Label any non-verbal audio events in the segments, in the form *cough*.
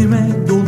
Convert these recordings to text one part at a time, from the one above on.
decirme dónde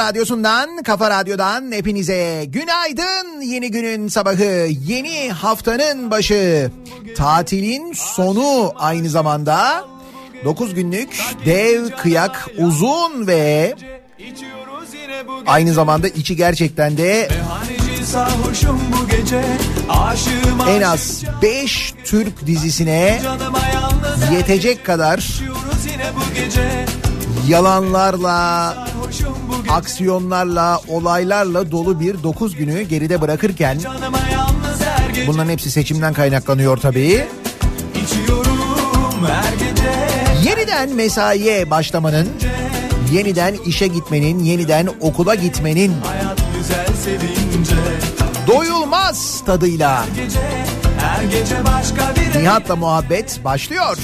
Radyosu'ndan, Kafa Radyo'dan hepinize günaydın. Yeni günün sabahı, yeni haftanın başı, tatilin sonu aynı zamanda. 9 günlük dev kıyak uzun ve aynı zamanda içi gerçekten de en az 5 Türk dizisine yetecek kadar yalanlarla, aksiyonlarla, olaylarla dolu bir 9 günü geride bırakırken bunların hepsi seçimden kaynaklanıyor tabii. Yeniden mesaiye başlamanın, yeniden işe gitmenin, yeniden okula gitmenin doyulmaz tadıyla Nihat'la muhabbet başlıyor.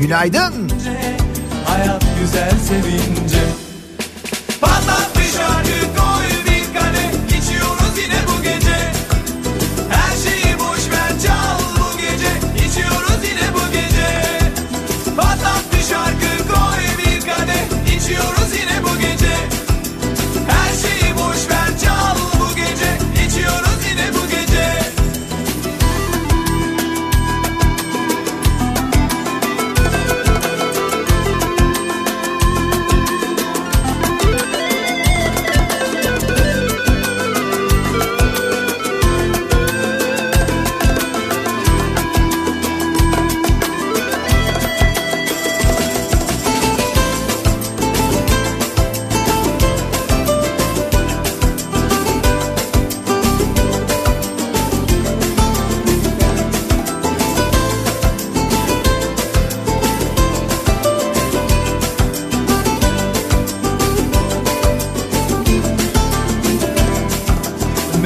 Günaydın. Hayat güzel sevince.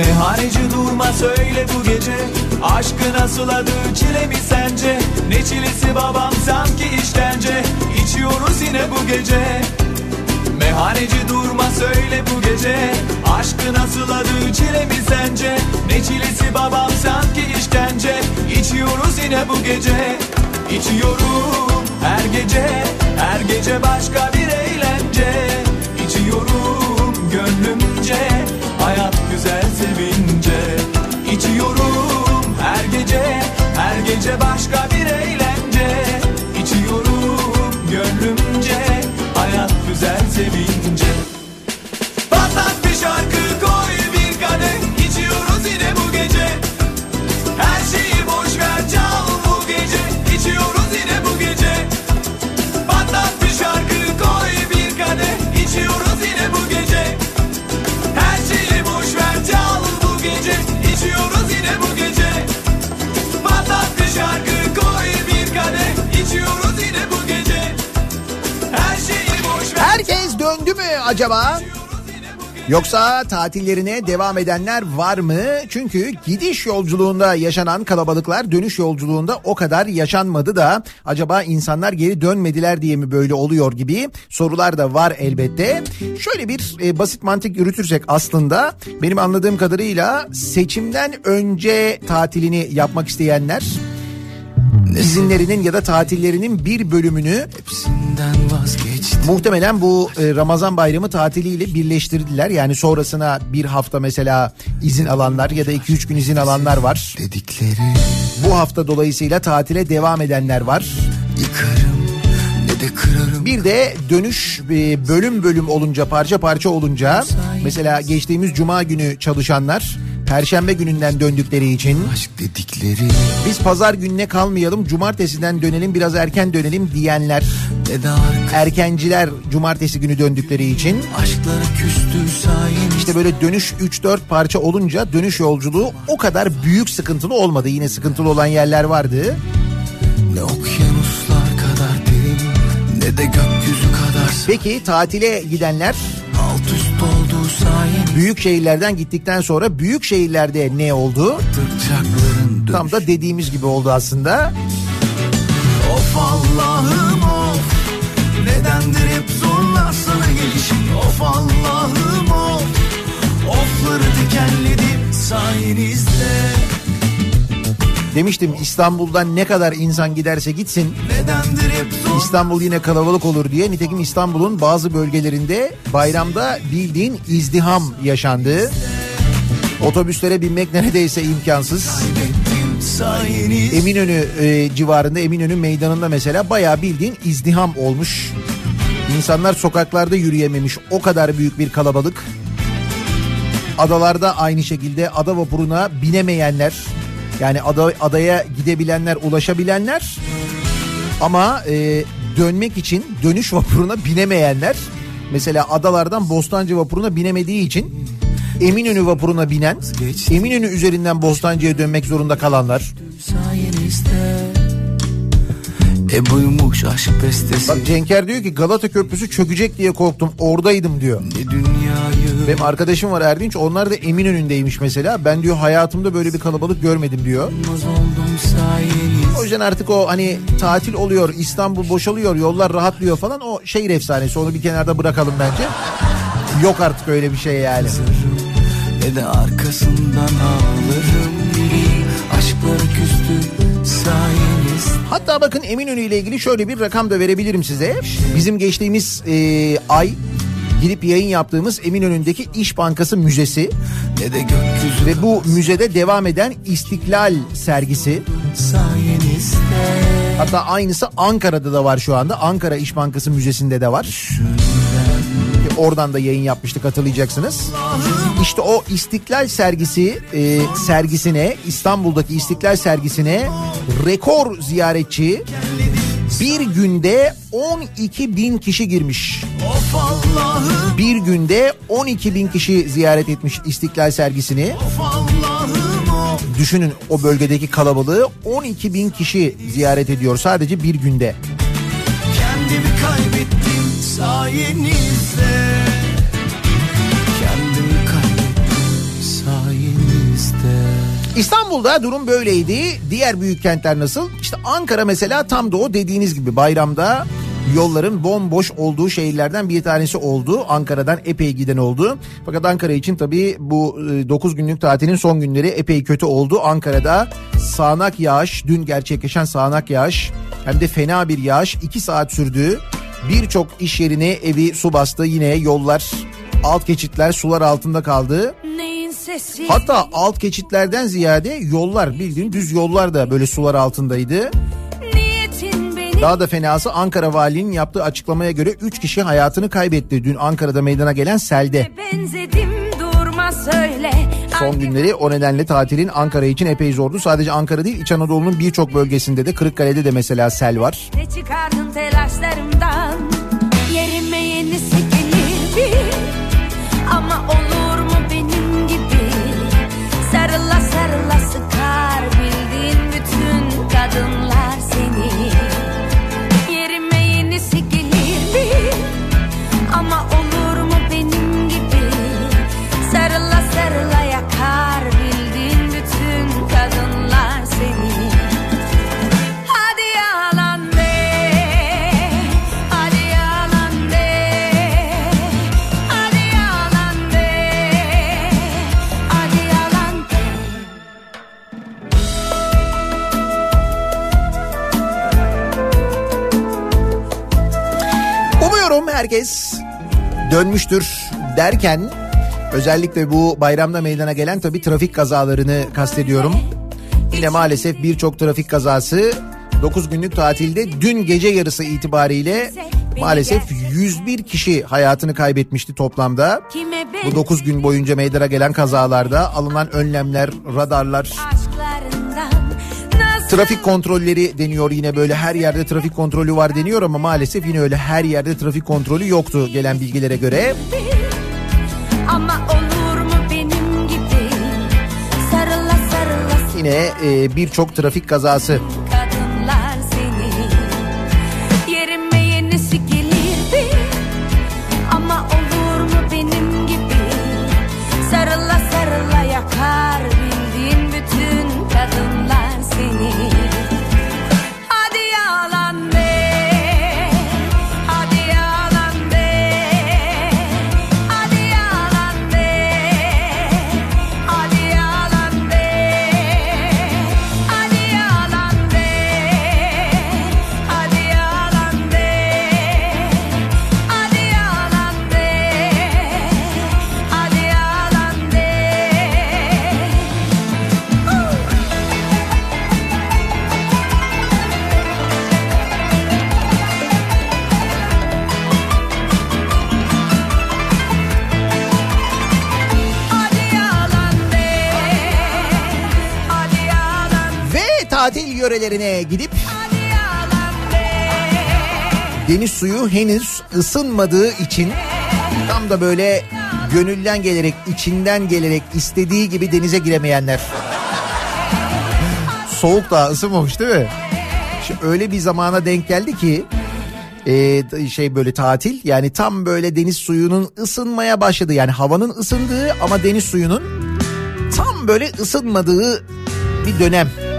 Meyhaneci durma söyle bu gece. Aşkı nasıl adı çile mi sence? Ne çilesi babam sanki işkence. İçiyoruz yine bu gece. Meyhaneci durma söyle bu gece. Aşkı nasıl adı çile mi sence? Ne çilesi babam sanki işkence. İçiyoruz yine bu gece. İçiyorum her gece Her gece başka bir eğlence. İçiyorum gönlümce Hayat güzel gece başka bir eğlence. İçiyorum gönlümce Hayat güzel sevince Herkes döndü mü acaba? Yoksa tatillerine devam edenler var mı? Çünkü gidiş yolculuğunda yaşanan kalabalıklar dönüş yolculuğunda o kadar yaşanmadı da acaba insanlar geri dönmediler diye mi böyle oluyor gibi sorular da var elbette. Şöyle bir e, basit mantık yürütürsek aslında benim anladığım kadarıyla seçimden önce tatilini yapmak isteyenler izinlerinin ya da tatillerinin bir bölümünü Muhtemelen bu e, Ramazan bayramı tatiliyle birleştirdiler. Yani sonrasına bir hafta mesela izin alanlar ya da 2-3 gün izin alanlar var. Dedikleri Bu hafta dolayısıyla tatile devam edenler var. yıkarım ne de kırarım Bir de dönüş e, bölüm bölüm olunca parça parça olunca mesela geçtiğimiz cuma günü çalışanlar perşembe gününden döndükleri için Aşk dedikleri. Biz pazar gününe kalmayalım cumartesiden dönelim biraz erken dönelim diyenler erkenciler cumartesi günü döndükleri için Aşklara küstü sayın İşte böyle dönüş 3-4 parça olunca dönüş yolculuğu o kadar büyük sıkıntılı olmadı. Yine sıkıntılı olan yerler vardı. Ne okyanuslar kadar derin Ne de gökyüzü kadar Peki tatile gidenler? Alt üst oldu sayın büyük şehirlerden gittikten sonra büyük şehirlerde ne oldu? Tam da dediğimiz gibi oldu aslında. Of Allah'ım of. Nedendir hep zorlar sana gelişim? Of Allah'ım of. Ofları dikenledim sayenizde Demiştim İstanbul'dan ne kadar insan giderse gitsin İstanbul yine kalabalık olur diye. Nitekim İstanbul'un bazı bölgelerinde bayramda bildiğin izdiham yaşandı. Otobüslere binmek neredeyse imkansız. Eminönü e, civarında Eminönü meydanında mesela bayağı bildiğin izdiham olmuş. İnsanlar sokaklarda yürüyememiş o kadar büyük bir kalabalık. Adalarda aynı şekilde ada vapuruna binemeyenler yani ada, adaya gidebilenler ulaşabilenler ama e, dönmek için dönüş *laughs* vapuruna binemeyenler mesela adalardan Bostancı vapuruna binemediği için Eminönü vapuruna binen Eminönü üzerinden Bostancı'ya dönmek zorunda kalanlar E buymuş aşk bestesi Bak Cenker diyor ki Galata Köprüsü çökecek diye korktum oradaydım diyor. Ne dünyayı Benim arkadaşım var Erdinç onlar da Eminönü'ndeymiş mesela. Ben diyor hayatımda böyle bir kalabalık görmedim diyor. O yüzden artık o hani tatil oluyor İstanbul boşalıyor yollar rahatlıyor falan o şehir efsanesi onu bir kenarda bırakalım bence. Yok artık öyle bir şey yani. Ne de arkasından ağlarım küstü Hatta bakın Eminönü ile ilgili şöyle bir rakam da verebilirim size. Bizim geçtiğimiz e, ay gidip yayın yaptığımız Eminönü'ndeki İş Bankası Müzesi ve bu müzede devam eden İstiklal sergisi. Hatta aynısı Ankara'da da var şu anda. Ankara İş Bankası Müzesi'nde de var. Oradan da yayın yapmıştık hatırlayacaksınız. İşte o İstiklal sergisi e, sergisine İstanbul'daki İstiklal sergisine rekor ziyaretçi bir günde 12 bin kişi girmiş. Bir günde 12 bin kişi ziyaret etmiş İstiklal sergisini. Düşünün o bölgedeki kalabalığı 12 bin kişi ziyaret ediyor sadece bir günde. Kendimi kaybettim sayenizde İstanbul'da durum böyleydi. Diğer büyük kentler nasıl? İşte Ankara mesela tam da o dediğiniz gibi bayramda yolların bomboş olduğu şehirlerden bir tanesi oldu. Ankara'dan epey giden oldu. Fakat Ankara için tabii bu 9 günlük tatilin son günleri epey kötü oldu. Ankara'da sağanak yağış, dün gerçekleşen sağanak yağış hem de fena bir yağış 2 saat sürdü. Birçok iş yerini evi su bastı. Yine yollar, alt geçitler sular altında kaldı. Sesi? Hatta alt geçitlerden ziyade yollar bildiğin düz yollar da böyle sular altındaydı. Daha da fenası Ankara Valiliğinin yaptığı açıklamaya göre 3 kişi hayatını kaybetti dün Ankara'da meydana gelen selde. benzedim durma söyle. Son günleri o nedenle tatilin Ankara için epey zordu. Sadece Ankara değil İç Anadolu'nun birçok bölgesinde de Kırıkkale'de de mesela sel var. Ne çıkardın telaşlarımdan herkes dönmüştür derken özellikle bu bayramda meydana gelen tabii trafik kazalarını kastediyorum. Yine maalesef birçok trafik kazası 9 günlük tatilde dün gece yarısı itibariyle maalesef 101 kişi hayatını kaybetmişti toplamda. Bu 9 gün boyunca meydana gelen kazalarda alınan önlemler, radarlar, Trafik kontrolleri deniyor yine böyle her yerde trafik kontrolü var deniyor ama maalesef yine öyle her yerde trafik kontrolü yoktu gelen bilgilere göre. ama olur mu benim gibi sarıla sarıla Yine e, birçok trafik kazası. Yörelerine gidip deniz suyu henüz ısınmadığı için tam da böyle gönülden gelerek, içinden gelerek istediği gibi denize giremeyenler. Soğuk daha ısınmamış değil mi? Şimdi öyle bir zamana denk geldi ki e, şey böyle tatil yani tam böyle deniz suyunun ısınmaya başladı. Yani havanın ısındığı ama deniz suyunun tam böyle ısınmadığı bir dönem.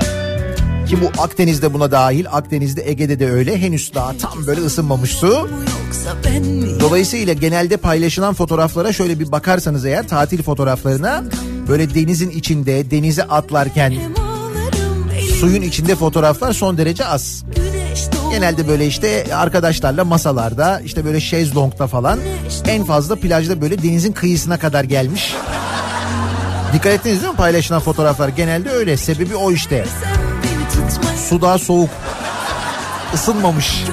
Ki bu Akdeniz'de buna dahil. Akdeniz'de Ege'de de öyle. Henüz daha tam böyle ısınmamış su. Dolayısıyla genelde paylaşılan fotoğraflara şöyle bir bakarsanız eğer tatil fotoğraflarına böyle denizin içinde denize atlarken suyun içinde fotoğraflar son derece az. Genelde böyle işte arkadaşlarla masalarda işte böyle şezlongda falan en fazla plajda böyle denizin kıyısına kadar gelmiş. Dikkat ettiniz değil mi paylaşılan fotoğraflar genelde öyle sebebi o işte. Sen Su daha soğuk ısınmamış.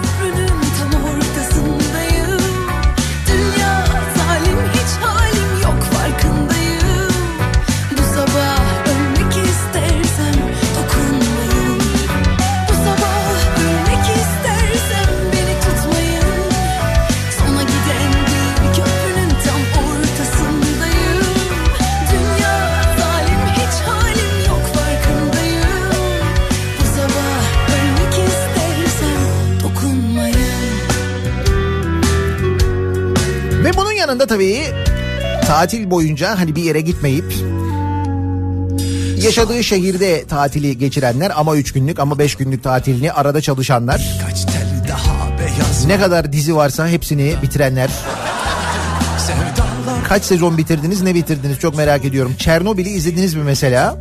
Bunun yanında tabii tatil boyunca hani bir yere gitmeyip Yaşadığı şehirde tatili geçirenler ama 3 günlük ama 5 günlük tatilini arada çalışanlar. Kaç tel daha beyaz Ne kadar dizi varsa hepsini bitirenler. Kaç sezon bitirdiniz ne bitirdiniz çok merak ediyorum. Çernobil'i izlediniz mi mesela?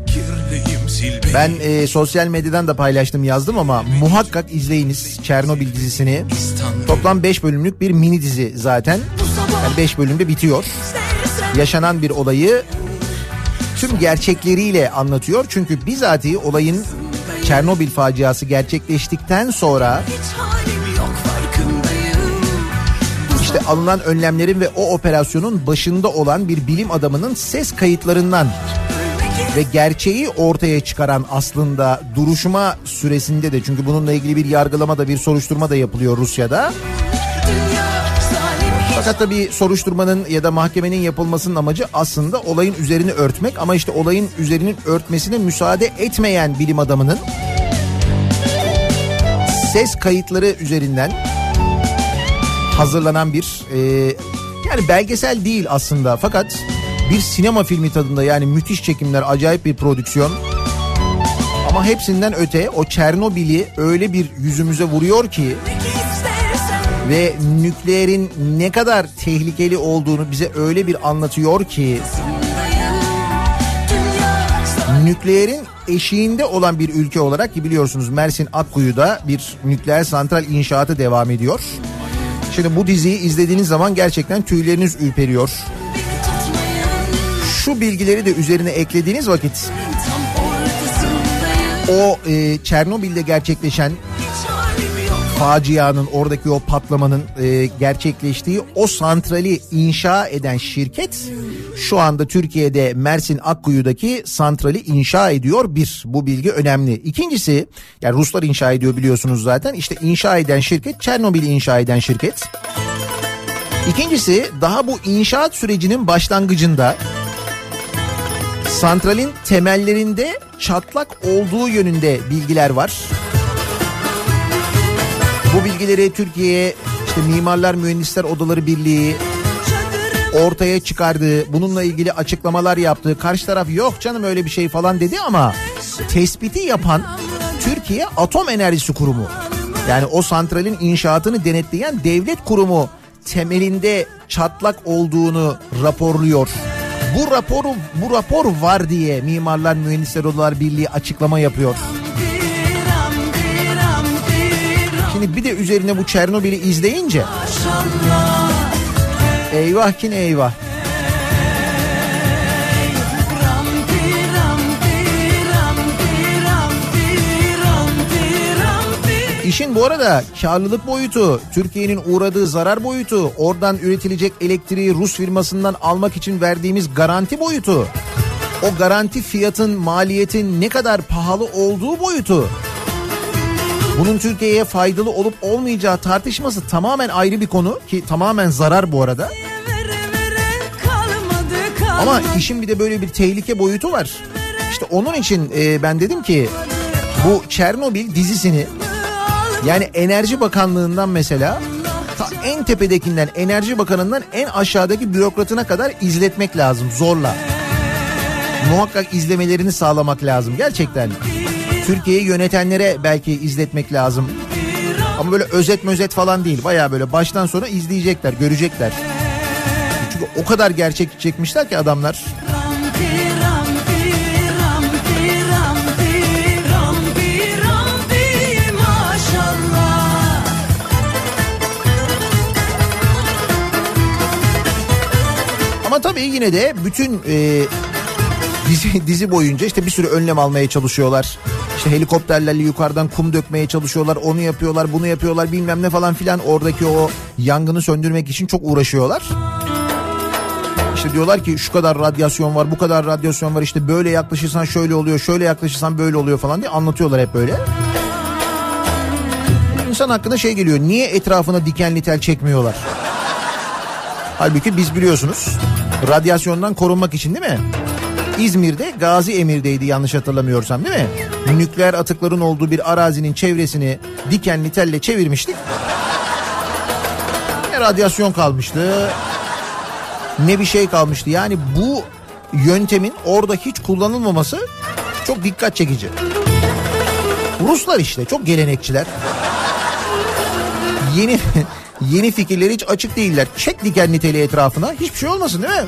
Ben e, sosyal medyadan da paylaştım yazdım ama muhakkak izleyiniz Çernobil dizisini. Toplam 5 bölümlük bir mini dizi zaten. Yani 5 bölümde bitiyor. Yaşanan bir olayı tüm gerçekleriyle anlatıyor. Çünkü bizatihi olayın Çernobil faciası gerçekleştikten sonra işte alınan önlemlerin ve o operasyonun başında olan bir bilim adamının ses kayıtlarından ve gerçeği ortaya çıkaran aslında duruşma süresinde de çünkü bununla ilgili bir yargılama da bir soruşturma da yapılıyor Rusya'da. Fakat tabii soruşturmanın ya da mahkemenin yapılmasının amacı aslında olayın üzerini örtmek. Ama işte olayın üzerinin örtmesine müsaade etmeyen bilim adamının ses kayıtları üzerinden hazırlanan bir e, yani belgesel değil aslında. Fakat bir sinema filmi tadında yani müthiş çekimler acayip bir prodüksiyon. Ama hepsinden öte o Çernobil'i öyle bir yüzümüze vuruyor ki ve nükleerin ne kadar tehlikeli olduğunu bize öyle bir anlatıyor ki nükleerin eşiğinde olan bir ülke olarak ki biliyorsunuz Mersin Akkuyu'da bir nükleer santral inşaatı devam ediyor. Şimdi bu diziyi izlediğiniz zaman gerçekten tüyleriniz ürperiyor. Şu bilgileri de üzerine eklediğiniz vakit o e, Çernobil'de gerçekleşen facianın oradaki o patlamanın e, gerçekleştiği o santrali inşa eden şirket şu anda Türkiye'de Mersin Akkuyu'daki santrali inşa ediyor bir bu bilgi önemli. İkincisi yani Ruslar inşa ediyor biliyorsunuz zaten işte inşa eden şirket Çernobil'i inşa eden şirket. İkincisi daha bu inşaat sürecinin başlangıcında santralin temellerinde çatlak olduğu yönünde bilgiler var. Bu bilgileri Türkiye'ye işte Mimarlar Mühendisler Odaları Birliği ortaya çıkardı. Bununla ilgili açıklamalar yaptı. Karşı taraf yok canım öyle bir şey falan dedi ama tespiti yapan Türkiye Atom Enerjisi Kurumu. Yani o santralin inşaatını denetleyen devlet kurumu temelinde çatlak olduğunu raporluyor. Bu raporu bu rapor var diye Mimarlar Mühendisler Odalar Birliği açıklama yapıyor. Şimdi bir de üzerine bu Çernobil'i izleyince eyvah eyvah. Diram diram diram İşin bu arada karlılık boyutu, Türkiye'nin uğradığı zarar boyutu, oradan üretilecek elektriği Rus firmasından almak için verdiğimiz garanti boyutu, o garanti fiyatın, maliyetin ne kadar pahalı olduğu boyutu, bunun Türkiye'ye faydalı olup olmayacağı tartışması tamamen ayrı bir konu ki tamamen zarar bu arada. Ama işin bir de böyle bir tehlike boyutu var. İşte onun için e, ben dedim ki bu Çernobil dizisini yani Enerji Bakanlığı'ndan mesela ta en tepedekinden Enerji Bakanı'ndan en aşağıdaki bürokratına kadar izletmek lazım zorla. Muhakkak izlemelerini sağlamak lazım gerçekten. Türkiye'yi yönetenlere belki izletmek lazım. Ama böyle özet mözet falan değil. Baya böyle baştan sona izleyecekler, görecekler. Çünkü o kadar gerçek çekmişler ki adamlar. Ama tabii yine de bütün e, dizi, dizi boyunca işte bir sürü önlem almaya çalışıyorlar. İşte helikopterlerle yukarıdan kum dökmeye çalışıyorlar. Onu yapıyorlar, bunu yapıyorlar bilmem ne falan filan. Oradaki o yangını söndürmek için çok uğraşıyorlar. İşte diyorlar ki şu kadar radyasyon var, bu kadar radyasyon var. İşte böyle yaklaşırsan şöyle oluyor, şöyle yaklaşırsan böyle oluyor falan diye anlatıyorlar hep böyle. İnsan hakkında şey geliyor. Niye etrafına dikenli tel çekmiyorlar? Halbuki biz biliyorsunuz radyasyondan korunmak için değil mi? İzmir'de Gazi Emir'deydi yanlış hatırlamıyorsam değil mi? Nükleer atıkların olduğu bir arazinin çevresini dikenli telle çevirmiştik. Ne radyasyon kalmıştı ne bir şey kalmıştı. Yani bu yöntemin orada hiç kullanılmaması Çok dikkat çekici. Ruslar işte çok gelenekçiler. Yeni *laughs* yeni fikirleri hiç açık değiller. Çek dikenli teli etrafına hiçbir şey olmasın değil mi?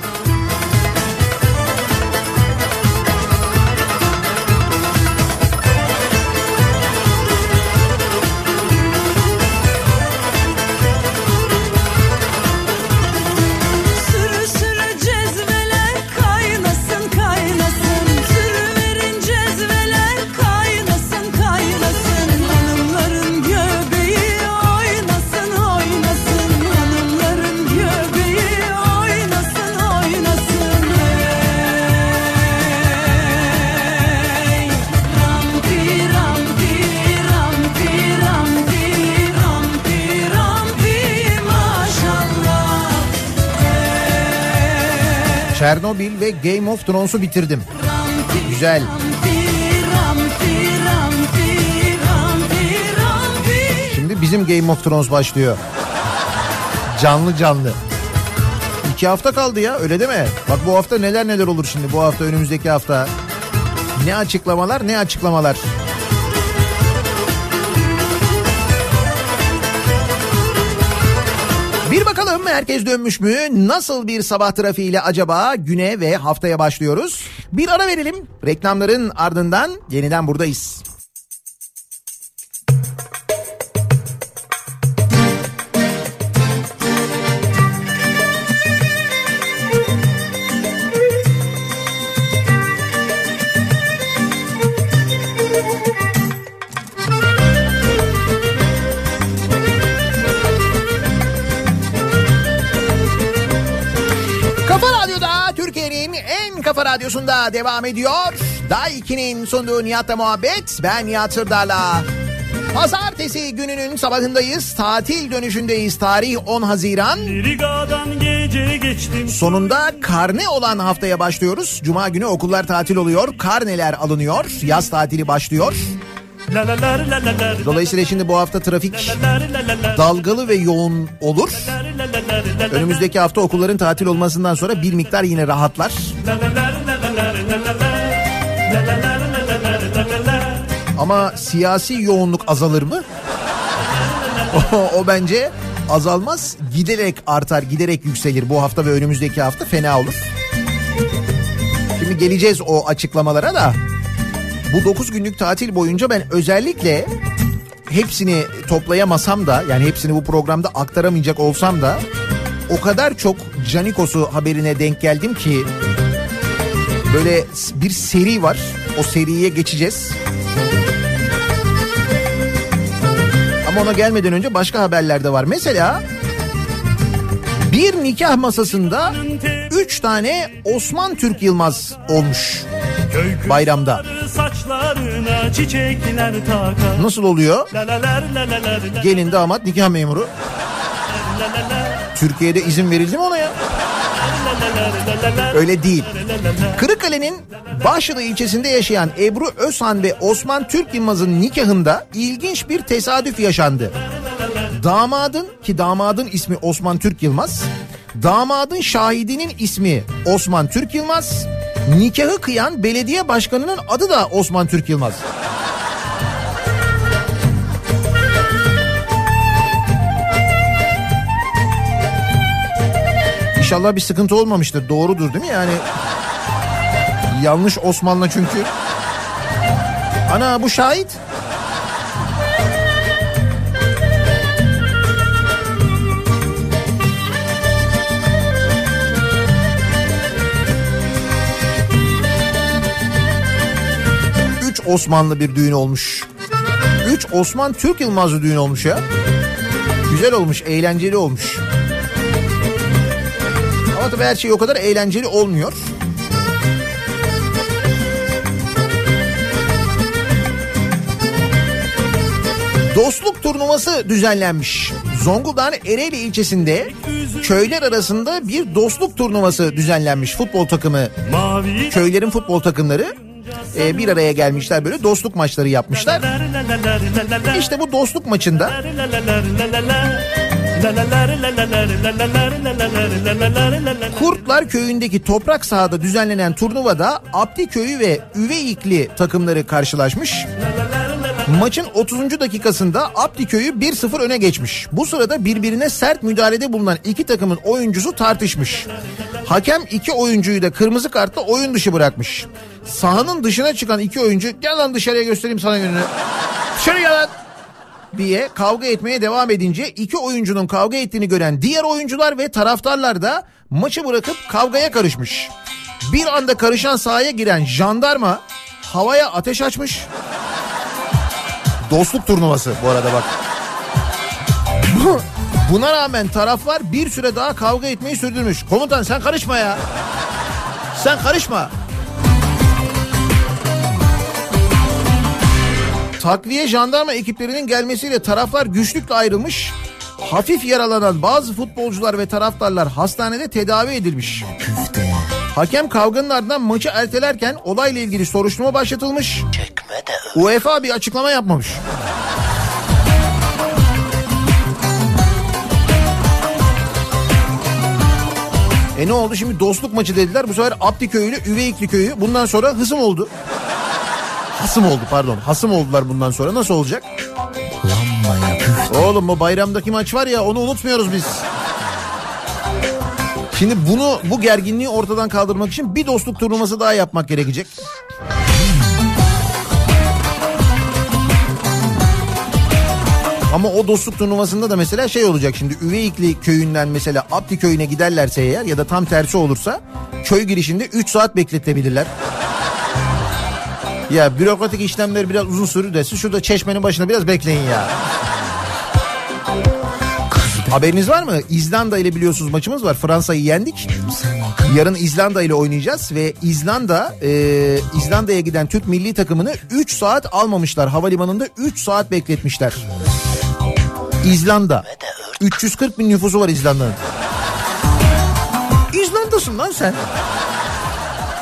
Çernobil ve Game of Thrones'u bitirdim. Güzel. Şimdi bizim Game of Thrones başlıyor. Canlı canlı. İki hafta kaldı ya öyle değil mi? Bak bu hafta neler neler olur şimdi bu hafta önümüzdeki hafta. Ne açıklamalar ne açıklamalar. Bakalım herkes dönmüş mü? Nasıl bir sabah trafiğiyle acaba güne ve haftaya başlıyoruz? Bir ara verelim. Reklamların ardından yeniden buradayız. Türkiye'nin en kafa radyosunda devam ediyor. Day 2'nin sunduğu Nihat'la muhabbet. Ben Nihat Sırdar'la. Pazartesi gününün sabahındayız. Tatil dönüşündeyiz. Tarih 10 Haziran. Rigadan gece geçtim Sonunda karne olan haftaya başlıyoruz. Cuma günü okullar tatil oluyor. Karneler alınıyor. Yaz tatili başlıyor. La la la la la la Dolayısıyla şimdi bu hafta trafik dalgalı ve yoğun olur. Önümüzdeki hafta okulların tatil olmasından sonra bir miktar yine rahatlar. Ama siyasi yoğunluk azalır mı? o, o bence azalmaz. Giderek artar, giderek yükselir bu hafta ve önümüzdeki hafta fena olur. Şimdi geleceğiz o açıklamalara da. Bu 9 günlük tatil boyunca ben özellikle hepsini toplayamasam da yani hepsini bu programda aktaramayacak olsam da o kadar çok Canikos'u haberine denk geldim ki böyle bir seri var. O seriye geçeceğiz. Ama ona gelmeden önce başka haberler de var. Mesela bir nikah masasında 3 tane Osman Türk Yılmaz olmuş. Bayramda. Saçlarına çiçekler takar Nasıl oluyor? Gelin damat nikah memuru. Türkiye'de izin verildi mi ona ya? Öyle değil. Kırıkkale'nin Başlığı ilçesinde yaşayan Ebru Özhan ve Osman Türk Yılmaz'ın nikahında ilginç bir tesadüf yaşandı. Damadın ki damadın ismi Osman Türk Yılmaz, damadın şahidinin ismi Osman Türk Yılmaz, nikahı kıyan belediye başkanının adı da Osman Türk Yılmaz. İnşallah bir sıkıntı olmamıştır. Doğrudur değil mi yani? Yanlış Osmanlı çünkü. Ana bu şahit. Osmanlı bir düğün olmuş. Üç Osman Türk Yılmazlı düğün olmuş ya. Güzel olmuş, eğlenceli olmuş. Ama tabii her şey o kadar eğlenceli olmuyor. Dostluk turnuvası düzenlenmiş. Zonguldak'ın Ereğli ilçesinde köyler arasında bir dostluk turnuvası düzenlenmiş. Futbol takımı, köylerin futbol takımları e, bir araya gelmişler böyle dostluk maçları yapmışlar. İşte bu dostluk maçında Kurtlar Köyü'ndeki toprak sahada düzenlenen turnuvada Abdi Köyü ve Üveyikli takımları karşılaşmış. Maçın 30. dakikasında Abdi Köyü 1-0 öne geçmiş. Bu sırada birbirine sert müdahalede bulunan iki takımın oyuncusu tartışmış. Hakem iki oyuncuyu da kırmızı kartla oyun dışı bırakmış. Sahanın dışına çıkan iki oyuncu gel lan dışarıya göstereyim sana yönünü. Dışarı gel lan diye kavga etmeye devam edince iki oyuncunun kavga ettiğini gören diğer oyuncular ve taraftarlar da maçı bırakıp kavgaya karışmış. Bir anda karışan sahaya giren jandarma havaya ateş açmış. Dostluk turnuvası bu arada bak. Bu- Buna rağmen taraflar bir süre daha kavga etmeyi sürdürmüş. Komutan sen karışma ya. Sen karışma. Takviye jandarma ekiplerinin gelmesiyle taraflar güçlükle ayrılmış. Hafif yaralanan bazı futbolcular ve taraftarlar hastanede tedavi edilmiş. Hakem kavganın ardından maçı ertelerken olayla ilgili soruşturma başlatılmış. UEFA bir açıklama yapmamış. E ne oldu şimdi dostluk maçı dediler. Bu sefer Abdi köyü ile Üveyikli köyü bundan sonra hısım oldu. Hasım oldu pardon. Hasım oldular bundan sonra. Nasıl olacak? Oğlum o bayramdaki maç var ya onu unutmuyoruz biz. Şimdi bunu bu gerginliği ortadan kaldırmak için bir dostluk turnuvası daha yapmak gerekecek. Ama o dostluk turnuvasında da mesela şey olacak şimdi Üveyikli köyünden mesela Abdi köyüne giderlerse eğer ya da tam tersi olursa köy girişinde 3 saat bekletebilirler. Ya bürokratik işlemler biraz uzun sürür de siz şurada çeşmenin başında biraz bekleyin ya. Haberiniz var mı? İzlanda ile biliyorsunuz maçımız var. Fransa'yı yendik. Yarın İzlanda ile oynayacağız ve İzlanda e, İzlanda'ya giden Türk milli takımını 3 saat almamışlar. Havalimanında 3 saat bekletmişler. İzlanda. 340 bin nüfusu var İzlanda'nın. İzlanda'sın lan sen.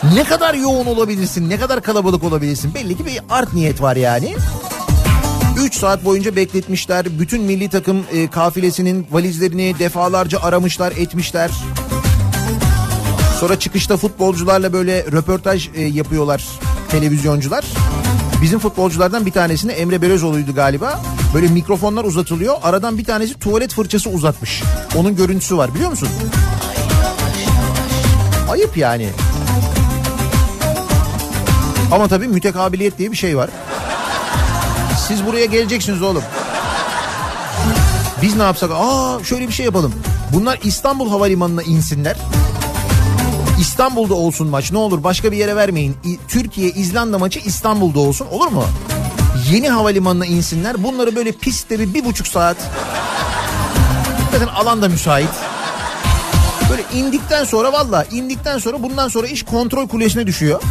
Ne kadar yoğun olabilirsin, ne kadar kalabalık olabilirsin. Belli ki bir art niyet var yani. 3 saat boyunca bekletmişler. Bütün milli takım e, kafilesinin valizlerini defalarca aramışlar, etmişler. Sonra çıkışta futbolcularla böyle röportaj e, yapıyorlar televizyoncular. Bizim futbolculardan bir tanesini Emre Belözoğlu'ydu galiba. Böyle mikrofonlar uzatılıyor. Aradan bir tanesi tuvalet fırçası uzatmış. Onun görüntüsü var biliyor musun? Ayıp yani. *laughs* Ama tabii mütekabiliyet diye bir şey var. Siz buraya geleceksiniz oğlum. Biz ne yapsak? Aa şöyle bir şey yapalım. Bunlar İstanbul Havalimanı'na insinler. İstanbul'da olsun maç ne olur başka bir yere vermeyin. Türkiye İzlanda maçı İstanbul'da olsun olur mu? Yeni havalimanına insinler. Bunları böyle pistte bir, bir buçuk saat. Zaten alan da müsait. Böyle indikten sonra valla indikten sonra bundan sonra iş kontrol kulesine düşüyor.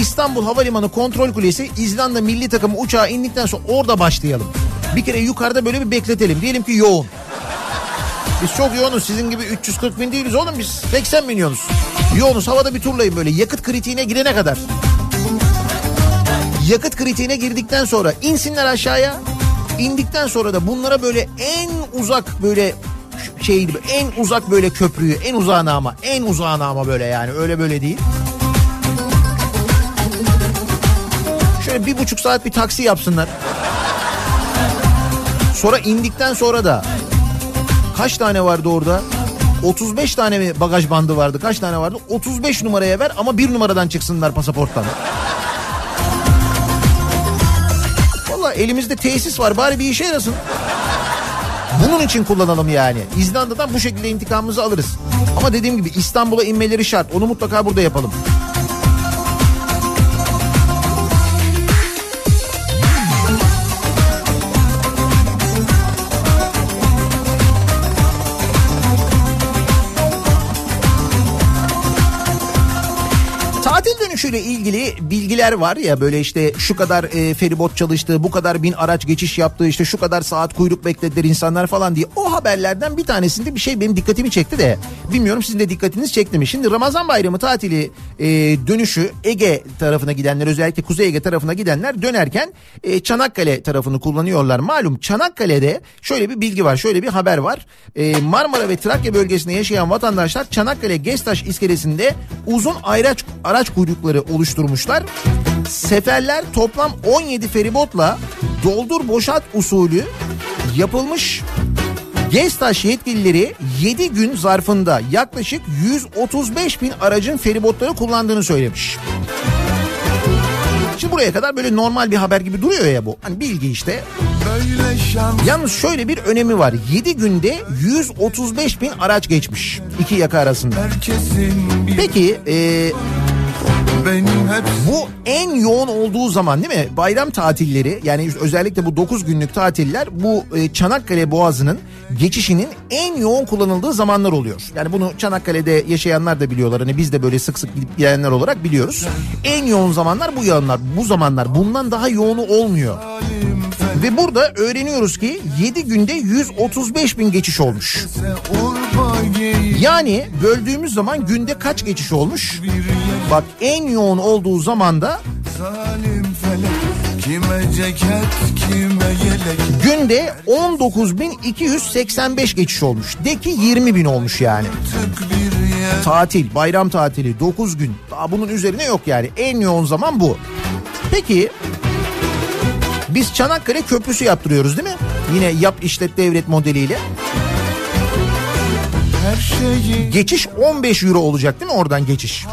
İstanbul Havalimanı kontrol kulesi İzlanda milli takımı uçağa indikten sonra orada başlayalım. Bir kere yukarıda böyle bir bekletelim. Diyelim ki yoğun. Biz çok yoğunuz sizin gibi 340 bin değiliz oğlum biz 80 milyonuz. Yoğunuz havada bir turlayın böyle yakıt kritiğine girene kadar. Yakıt kritiğine girdikten sonra insinler aşağıya. İndikten sonra da bunlara böyle en uzak böyle şey gibi en uzak böyle köprüyü en uzağına ama en uzağına ama böyle yani öyle böyle değil. Şöyle bir buçuk saat bir taksi yapsınlar. Sonra indikten sonra da kaç tane vardı orada? 35 tane mi bagaj bandı vardı? Kaç tane vardı? 35 numaraya ver ama bir numaradan çıksınlar pasaporttan. Valla elimizde tesis var bari bir işe yarasın. Bunun için kullanalım yani. İzlanda'dan bu şekilde intikamımızı alırız. Ama dediğim gibi İstanbul'a inmeleri şart. Onu mutlaka burada yapalım. Dönüşüyle ilgili bilgiler var ya böyle işte şu kadar e, feribot çalıştı, bu kadar bin araç geçiş yaptı, işte şu kadar saat kuyruk beklediler insanlar falan diye. O haberlerden bir tanesinde bir şey benim dikkatimi çekti de bilmiyorum sizin de dikkatiniz çekti mi? Şimdi Ramazan bayramı tatili e, dönüşü Ege tarafına gidenler özellikle Kuzey Ege tarafına gidenler dönerken e, Çanakkale tarafını kullanıyorlar. Malum Çanakkale'de şöyle bir bilgi var, şöyle bir haber var. E, Marmara ve Trakya bölgesinde yaşayan vatandaşlar Çanakkale Gestaş iskelesinde uzun araç araç kuyrukları oluşturmuşlar. Seferler toplam 17 feribotla doldur boşalt usulü yapılmış. Gestaş yetkilileri 7 gün zarfında yaklaşık 135 bin aracın feribotları kullandığını söylemiş. Şimdi buraya kadar böyle normal bir haber gibi duruyor ya bu. Hani bilgi işte. Yalnız şöyle bir önemi var. 7 günde 135 bin araç geçmiş iki yaka arasında. Peki e, benim hep bu en yoğun olduğu zaman değil mi? Bayram tatilleri yani özellikle bu 9 günlük tatiller bu e, Çanakkale Boğazı'nın geçişinin en yoğun kullanıldığı zamanlar oluyor. Yani bunu Çanakkale'de yaşayanlar da biliyorlar. Hani biz de böyle sık sık gidip gelenler olarak biliyoruz. En yoğun zamanlar bu yağınlar, bu zamanlar. Bundan daha yoğunu olmuyor. Ve burada öğreniyoruz ki 7 günde 135 bin geçiş olmuş. Yani böldüğümüz zaman günde kaç geçiş olmuş? Bak en yoğun olduğu zamanda Kime ceket kime yelek günde 19.285 geçiş olmuş. De ki 20 bin olmuş yani. Tatil, bayram tatili 9 gün. Daha bunun üzerine yok yani. En yoğun zaman bu. Peki biz Çanakkale Köprüsü yaptırıyoruz değil mi? Yine yap işlet devlet modeliyle. Her şeyi Geçiş 15 euro olacak değil mi oradan geçiş?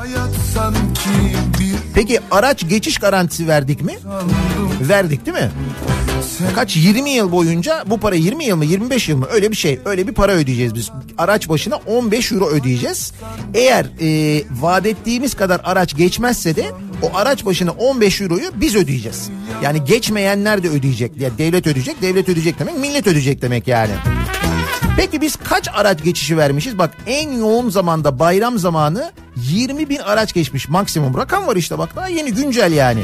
Peki araç geçiş garantisi verdik mi? sandım Verdik değil mi? Kaç 20 yıl boyunca bu para 20 yıl mı 25 yıl mı öyle bir şey öyle bir para ödeyeceğiz biz. Araç başına 15 euro ödeyeceğiz. Eğer e, vaat ettiğimiz kadar araç geçmezse de o araç başına 15 euroyu biz ödeyeceğiz. Yani geçmeyenler de ödeyecek. Yani devlet ödeyecek devlet ödeyecek demek millet ödeyecek demek yani. Peki biz kaç araç geçişi vermişiz? Bak en yoğun zamanda bayram zamanı 20 bin araç geçmiş maksimum. Rakam var işte bak daha yeni güncel yani.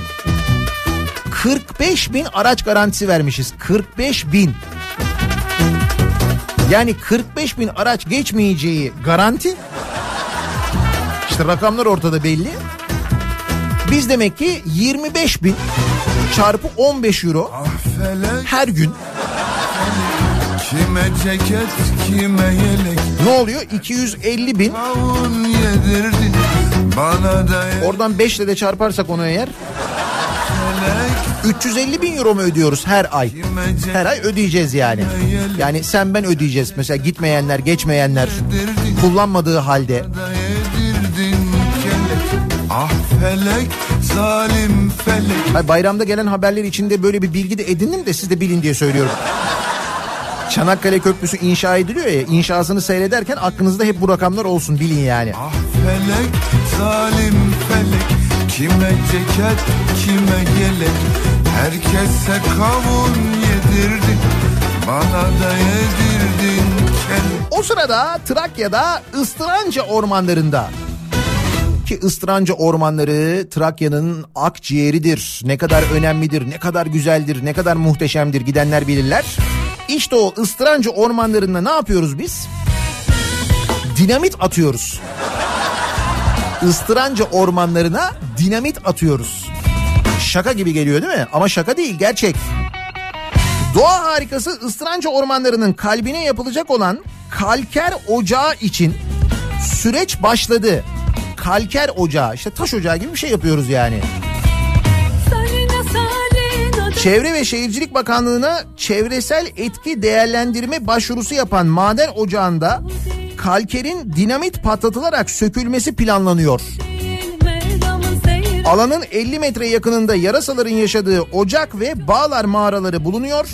45 bin araç garantisi vermişiz. 45 bin. Yani 45 bin araç geçmeyeceği garanti. İşte rakamlar ortada belli. Biz demek ki 25 bin çarpı 15 euro ah her gün Kime ceket kime yelek ne oluyor? 250 bin. Yedirdin bana da Oradan 5 ile de çarparsak onu eğer felek 350 bin euro mu ödüyoruz her ay? Her ay ödeyeceğiz yani. Yani sen ben ödeyeceğiz. Mesela gitmeyenler, geçmeyenler kullanmadığı halde. Ah felek zalim felek Hayır, bayramda gelen haberler içinde böyle bir bilgi de edindim de siz de bilin diye söylüyorum. Çanakkale Köprüsü inşa ediliyor ya inşasını seyrederken aklınızda hep bu rakamlar olsun bilin yani. Ah felek zalim felek Kime ceket kime yelek Herkese kavun yedirdin Bana da yedirdin kelek O sırada Trakya'da Istıranca ormanlarında ki Istıranca ormanları Trakya'nın akciğeridir. Ne kadar önemlidir, ne kadar güzeldir, ne kadar muhteşemdir gidenler bilirler. İşte o Istıranca ormanlarında ne yapıyoruz biz? Dinamit atıyoruz. Istıranca ormanlarına dinamit atıyoruz. Şaka gibi geliyor değil mi? Ama şaka değil gerçek. Doğa harikası Istıranca ormanlarının kalbine yapılacak olan kalker ocağı için süreç başladı. Kalker ocağı işte taş ocağı gibi bir şey yapıyoruz yani. Çevre ve Şehircilik Bakanlığı'na çevresel etki değerlendirme başvurusu yapan maden ocağında kalkerin dinamit patlatılarak sökülmesi planlanıyor. Alanın 50 metre yakınında yarasaların yaşadığı ocak ve bağlar mağaraları bulunuyor.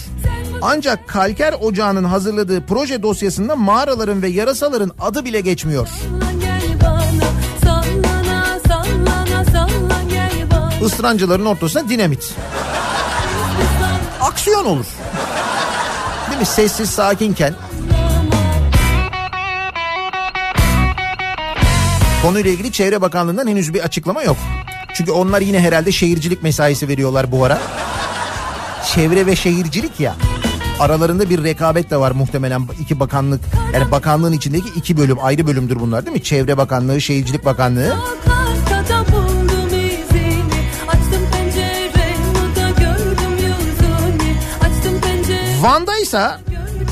Ancak kalker ocağının hazırladığı proje dosyasında mağaraların ve yarasaların adı bile geçmiyor. Istırancıların ortasına dinamit. Aksiyon olur. Değil mi? Sessiz sakinken. Konuyla ilgili Çevre Bakanlığı'ndan henüz bir açıklama yok. Çünkü onlar yine herhalde şehircilik mesaisi veriyorlar bu ara. Çevre ve şehircilik ya. Aralarında bir rekabet de var muhtemelen iki bakanlık. Yani bakanlığın içindeki iki bölüm ayrı bölümdür bunlar değil mi? Çevre Bakanlığı, Şehircilik Bakanlığı. Sokakta Van'daysa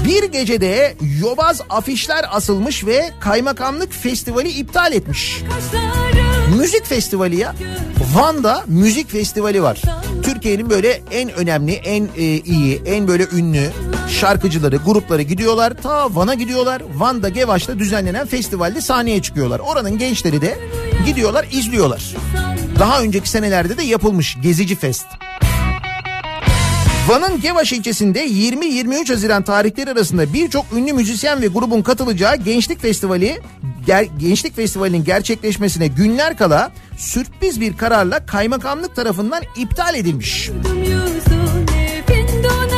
bir gecede yobaz afişler asılmış ve kaymakamlık festivali iptal etmiş. Müzik festivali ya. Van'da müzik festivali var. Türkiye'nin böyle en önemli, en e, iyi, en böyle ünlü şarkıcıları, grupları gidiyorlar. Ta Van'a gidiyorlar. Van'da Gevaş'ta düzenlenen festivalde sahneye çıkıyorlar. Oranın gençleri de gidiyorlar, izliyorlar. Daha önceki senelerde de yapılmış Gezici Fest. Van'ın Gevaş ilçesinde 20-23 Haziran tarihleri arasında birçok ünlü müzisyen ve grubun katılacağı Gençlik Festivali ger- Gençlik Festivali'nin gerçekleşmesine günler kala sürpriz bir kararla kaymakamlık tarafından iptal edilmiş.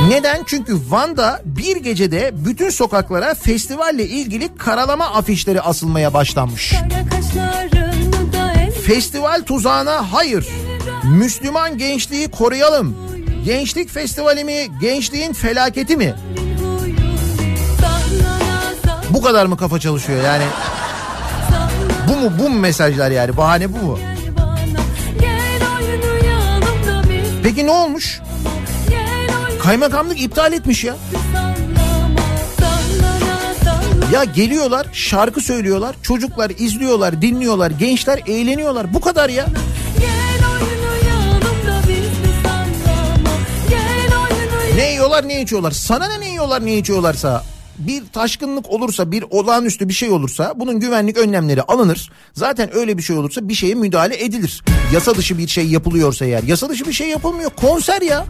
Neden? Çünkü Van'da bir gecede bütün sokaklara festivalle ilgili karalama afişleri asılmaya başlanmış. Festival tuzağına hayır. Müslüman gençliği koruyalım. Gençlik festivali mi, gençliğin felaketi mi? Bu kadar mı kafa çalışıyor yani? Bu mu bu mu mesajlar yani? Bahane bu mu? Peki ne olmuş? Kaymakamlık iptal etmiş ya. Ya geliyorlar, şarkı söylüyorlar, çocuklar izliyorlar, dinliyorlar, gençler eğleniyorlar. Bu kadar ya. Ne yiyorlar, ne içiyorlar? Sana ne ne yiyorlar, ne içiyorlarsa bir taşkınlık olursa, bir olağanüstü bir şey olursa bunun güvenlik önlemleri alınır. Zaten öyle bir şey olursa bir şeye müdahale edilir. Yasa dışı bir şey yapılıyorsa eğer. Yasa dışı bir şey yapılmıyor. Konser ya.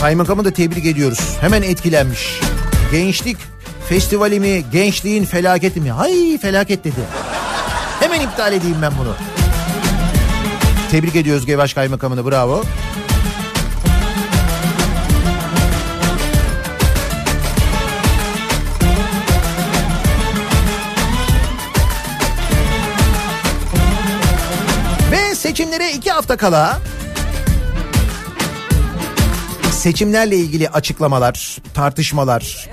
Kaymakamı da tebrik ediyoruz. Hemen etkilenmiş. Gençlik festivali mi, gençliğin felaketi mi? Hay felaket dedi. Hemen iptal edeyim ben bunu. Tebrik ediyoruz Gevaş Kaymakamını bravo. Ve seçimlere iki hafta kala seçimlerle ilgili açıklamalar, tartışmalar,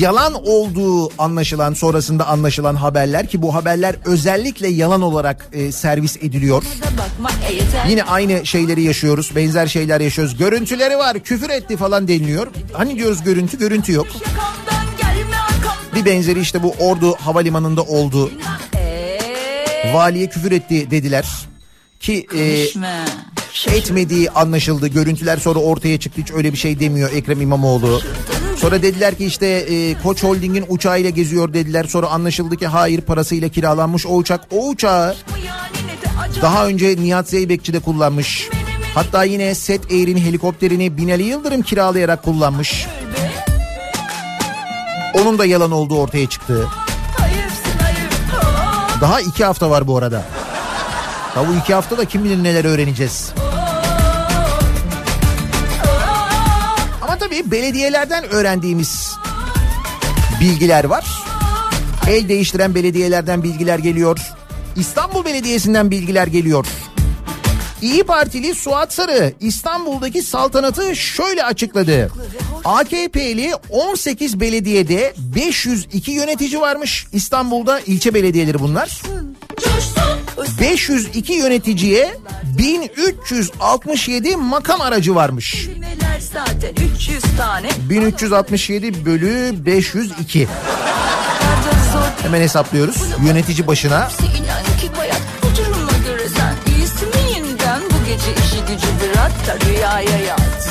yalan olduğu anlaşılan sonrasında anlaşılan haberler ki bu haberler özellikle yalan olarak e, servis ediliyor. Yine aynı şeyleri yaşıyoruz, benzer şeyler yaşıyoruz. Görüntüleri var, küfür etti falan deniliyor. Hani diyoruz görüntü, görüntü yok. Bir benzeri işte bu Ordu Havalimanı'nda oldu. Valiye küfür etti dediler. Ki e, etmediği anlaşıldı. Görüntüler sonra ortaya çıktı. Hiç öyle bir şey demiyor Ekrem İmamoğlu. Sonra dediler ki işte e, Koç Holding'in uçağıyla geziyor dediler. Sonra anlaşıldı ki hayır parasıyla kiralanmış o uçak. O uçağı daha önce Nihat Zeybekçi de kullanmış. Hatta yine Set Air'in helikopterini Binali Yıldırım kiralayarak kullanmış. Onun da yalan olduğu ortaya çıktı. Daha iki hafta var bu arada. Daha bu iki haftada kim bilir neler öğreneceğiz. Ama tabii belediyelerden öğrendiğimiz bilgiler var. El değiştiren belediyelerden bilgiler geliyor. İstanbul Belediyesi'nden bilgiler geliyor. İyi Partili Suat Sarı İstanbul'daki saltanatı şöyle açıkladı. AKP'li 18 belediyede 502 yönetici varmış. İstanbul'da ilçe belediyeleri bunlar. 502 yöneticiye 1367 makam aracı varmış. Neler zaten 300 tane 1367 bölü 502. Hemen hesaplıyoruz. Yönetici başına gece işi gücü bırak da rüyaya yat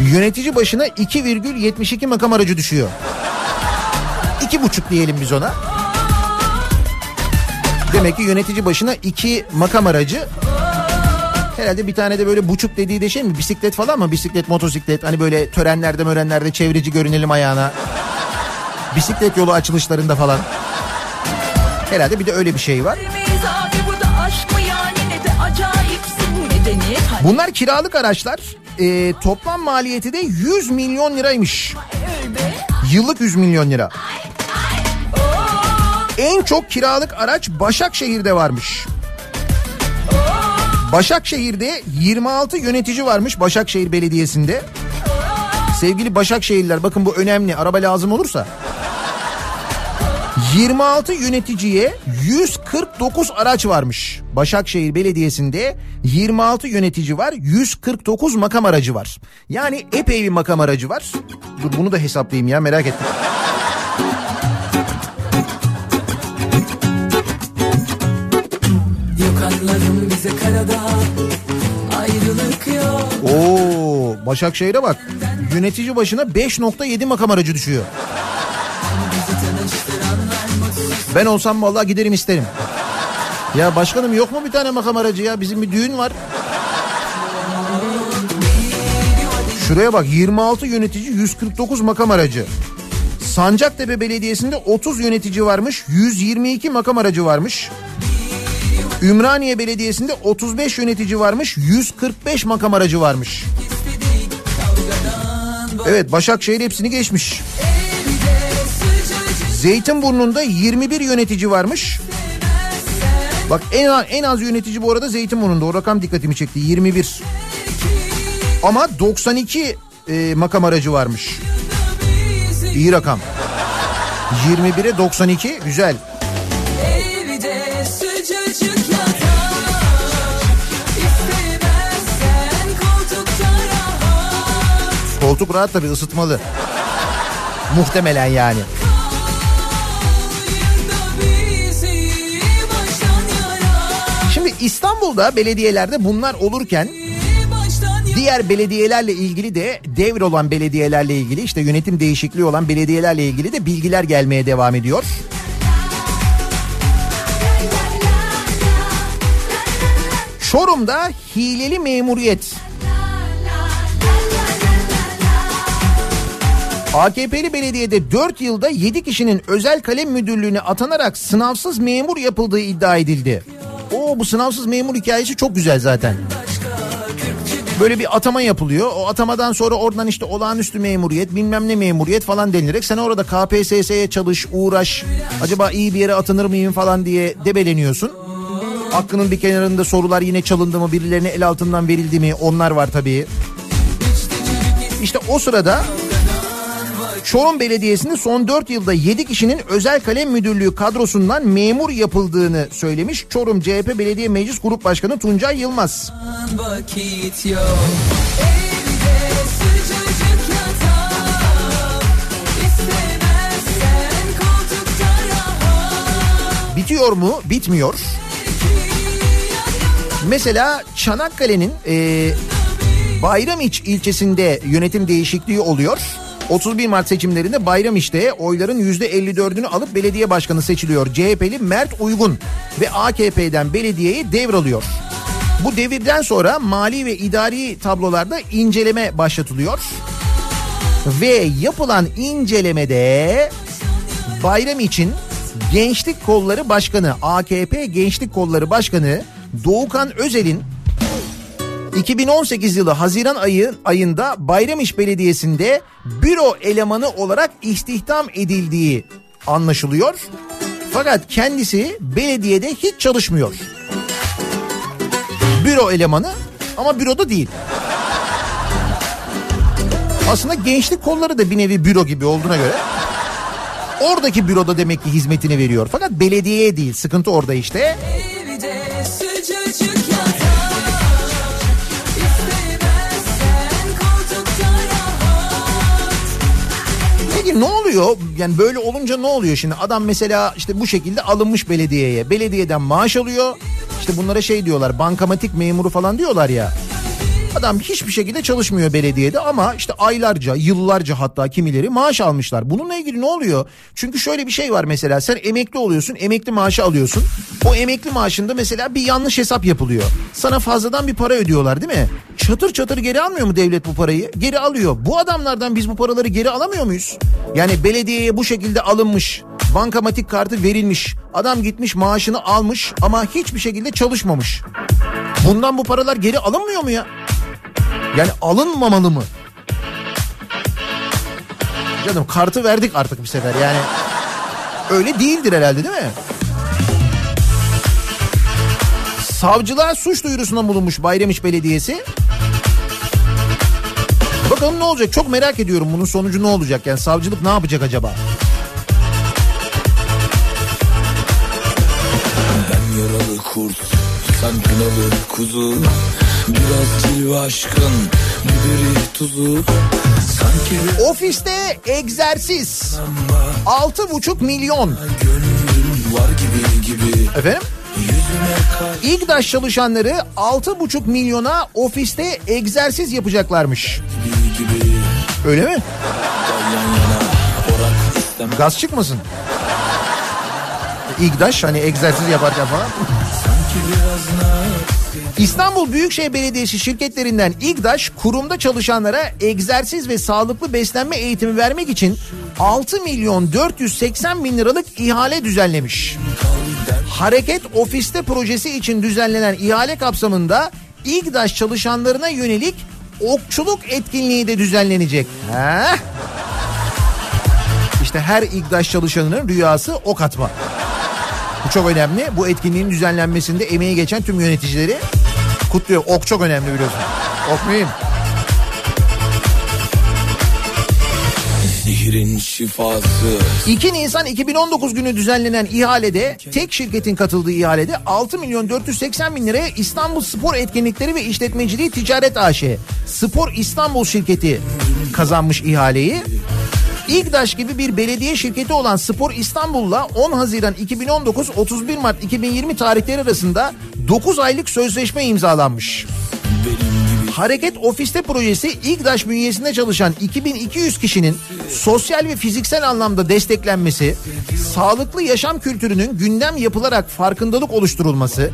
yönetici başına 2,72 makam aracı düşüyor. İki buçuk diyelim biz ona. Demek ki yönetici başına iki makam aracı Herhalde bir tane de böyle buçuk dediği de şey mi? Bisiklet falan mı? Bisiklet, motosiklet. Hani böyle törenlerde mörenlerde çevreci görünelim ayağına. Bisiklet yolu açılışlarında falan. Herhalde bir de öyle bir şey var. Bunlar kiralık araçlar. Ee, toplam maliyeti de 100 milyon liraymış. Yıllık 100 milyon lira. En çok kiralık araç Başakşehir'de varmış. Başakşehir'de 26 yönetici varmış Başakşehir Belediyesi'nde. Sevgili Başakşehirliler bakın bu önemli araba lazım olursa. 26 yöneticiye 149 araç varmış. Başakşehir Belediyesi'nde 26 yönetici var, 149 makam aracı var. Yani epey bir makam aracı var. Dur bunu da hesaplayayım ya merak ettim. Yok anladım bize karada ayrılık yok. Oo, Başakşehir'e bak. Yönetici başına 5.7 makam aracı düşüyor. Ben olsam vallahi giderim isterim. Ya başkanım yok mu bir tane makam aracı ya? Bizim bir düğün var. Şuraya bak 26 yönetici 149 makam aracı. Sancaktepe Belediyesi'nde 30 yönetici varmış 122 makam aracı varmış. Ümraniye Belediyesi'nde 35 yönetici varmış 145 makam aracı varmış. Evet Başakşehir hepsini geçmiş. Zeytinburnu'nda 21 yönetici varmış. Bak en az, en az yönetici bu arada Zeytinburnu'nda. O rakam dikkatimi çekti 21. Ama 92 e, makam aracı varmış. İyi rakam. 21'e 92 güzel. Koltuk rahat tabii ısıtmalı. Muhtemelen yani. Şimdi İstanbul'da belediyelerde bunlar olurken diğer belediyelerle ilgili de devir olan belediyelerle ilgili işte yönetim değişikliği olan belediyelerle ilgili de bilgiler gelmeye devam ediyor. Çorum'da hileli memuriyet. AKP'li belediyede 4 yılda 7 kişinin özel kalem müdürlüğüne atanarak sınavsız memur yapıldığı iddia edildi. Oo bu sınavsız memur hikayesi çok güzel zaten. Böyle bir atama yapılıyor. O atamadan sonra oradan işte olağanüstü memuriyet bilmem ne memuriyet falan denilerek sen orada KPSS'ye çalış uğraş acaba iyi bir yere atanır mıyım falan diye debeleniyorsun. Hakkının bir kenarında sorular yine çalındı mı birilerine el altından verildi mi onlar var tabii. İşte o sırada Çorum Belediyesi'nde son 4 yılda 7 kişinin özel kalem müdürlüğü kadrosundan memur yapıldığını söylemiş. Çorum CHP Belediye Meclis Grup Başkanı Tuncay Yılmaz. vakit yok Bitiyor mu? Bitmiyor. Mesela Çanakkale'nin e, Bayramiç ilçesinde yönetim değişikliği oluyor. 31 Mart seçimlerinde Bayramiç'te oyların %54'ünü alıp belediye başkanı seçiliyor. CHP'li Mert Uygun ve AKP'den belediyeyi devralıyor. Bu devirden sonra mali ve idari tablolarda inceleme başlatılıyor. Ve yapılan incelemede Bayram için Gençlik Kolları Başkanı AKP Gençlik Kolları Başkanı Doğukan Özel'in 2018 yılı Haziran ayı ayında Bayramiş Belediyesi'nde büro elemanı olarak istihdam edildiği anlaşılıyor. Fakat kendisi belediyede hiç çalışmıyor. Büro elemanı ama büroda değil. Aslında gençlik kolları da bir nevi büro gibi olduğuna göre oradaki büroda demek ki hizmetini veriyor. Fakat belediyeye değil sıkıntı orada işte. Evde oluyor? Yani böyle olunca ne oluyor şimdi? Adam mesela işte bu şekilde alınmış belediyeye. Belediyeden maaş alıyor. İşte bunlara şey diyorlar bankamatik memuru falan diyorlar ya. Adam hiçbir şekilde çalışmıyor belediyede ama işte aylarca, yıllarca hatta kimileri maaş almışlar. Bununla ilgili ne oluyor? Çünkü şöyle bir şey var mesela sen emekli oluyorsun, emekli maaşı alıyorsun. O emekli maaşında mesela bir yanlış hesap yapılıyor. Sana fazladan bir para ödüyorlar değil mi? Çatır çatır geri almıyor mu devlet bu parayı? Geri alıyor. Bu adamlardan biz bu paraları geri alamıyor muyuz? Yani belediyeye bu şekilde alınmış, bankamatik kartı verilmiş. Adam gitmiş maaşını almış ama hiçbir şekilde çalışmamış. Bundan bu paralar geri alınmıyor mu ya? Yani alınmamalı mı? Canım kartı verdik artık bir sefer yani. Öyle değildir herhalde değil mi? Savcılığa suç duyurusunda bulunmuş Bayramiç Belediyesi. Bakalım ne olacak çok merak ediyorum bunun sonucu ne olacak yani savcılık ne yapacak acaba? Ben yaralı kurt Sen kınalı kuzu Biraz cilve aşkın Biberi tuzu Sanki Ofiste egzersiz. Altı buçuk milyon. gönlüm var gibi gibi Efendim? İGDAŞ çalışanları altı buçuk milyona ofiste egzersiz yapacaklarmış. gibi gibi Öyle mi? Gaz çıkmasın. İGDAŞ hani egzersiz yaparken falan. Sanki biraz İstanbul Büyükşehir Belediyesi şirketlerinden İGDAŞ kurumda çalışanlara egzersiz ve sağlıklı beslenme eğitimi vermek için 6 milyon 480 bin liralık ihale düzenlemiş. Hareket Ofiste projesi için düzenlenen ihale kapsamında İGDAŞ çalışanlarına yönelik okçuluk etkinliği de düzenlenecek. Heh. İşte her İGDAŞ çalışanının rüyası ok atma. Bu çok önemli. Bu etkinliğin düzenlenmesinde emeği geçen tüm yöneticileri kutluyor. Ok çok önemli biliyorsun. Ok mühim. Sihirin şifası 2 Nisan 2019 günü düzenlenen ihalede tek şirketin katıldığı ihalede 6 milyon 480 bin liraya İstanbul Spor Etkinlikleri ve İşletmeciliği Ticaret AŞ Spor İstanbul şirketi kazanmış ihaleyi. İGDAŞ gibi bir belediye şirketi olan Spor İstanbul'la 10 Haziran 2019 31 Mart 2020 tarihleri arasında 9 aylık sözleşme imzalanmış. Hareket Ofiste projesi İGDAŞ bünyesinde çalışan 2200 kişinin sosyal ve fiziksel anlamda desteklenmesi, sağlıklı yaşam kültürünün gündem yapılarak farkındalık oluşturulması,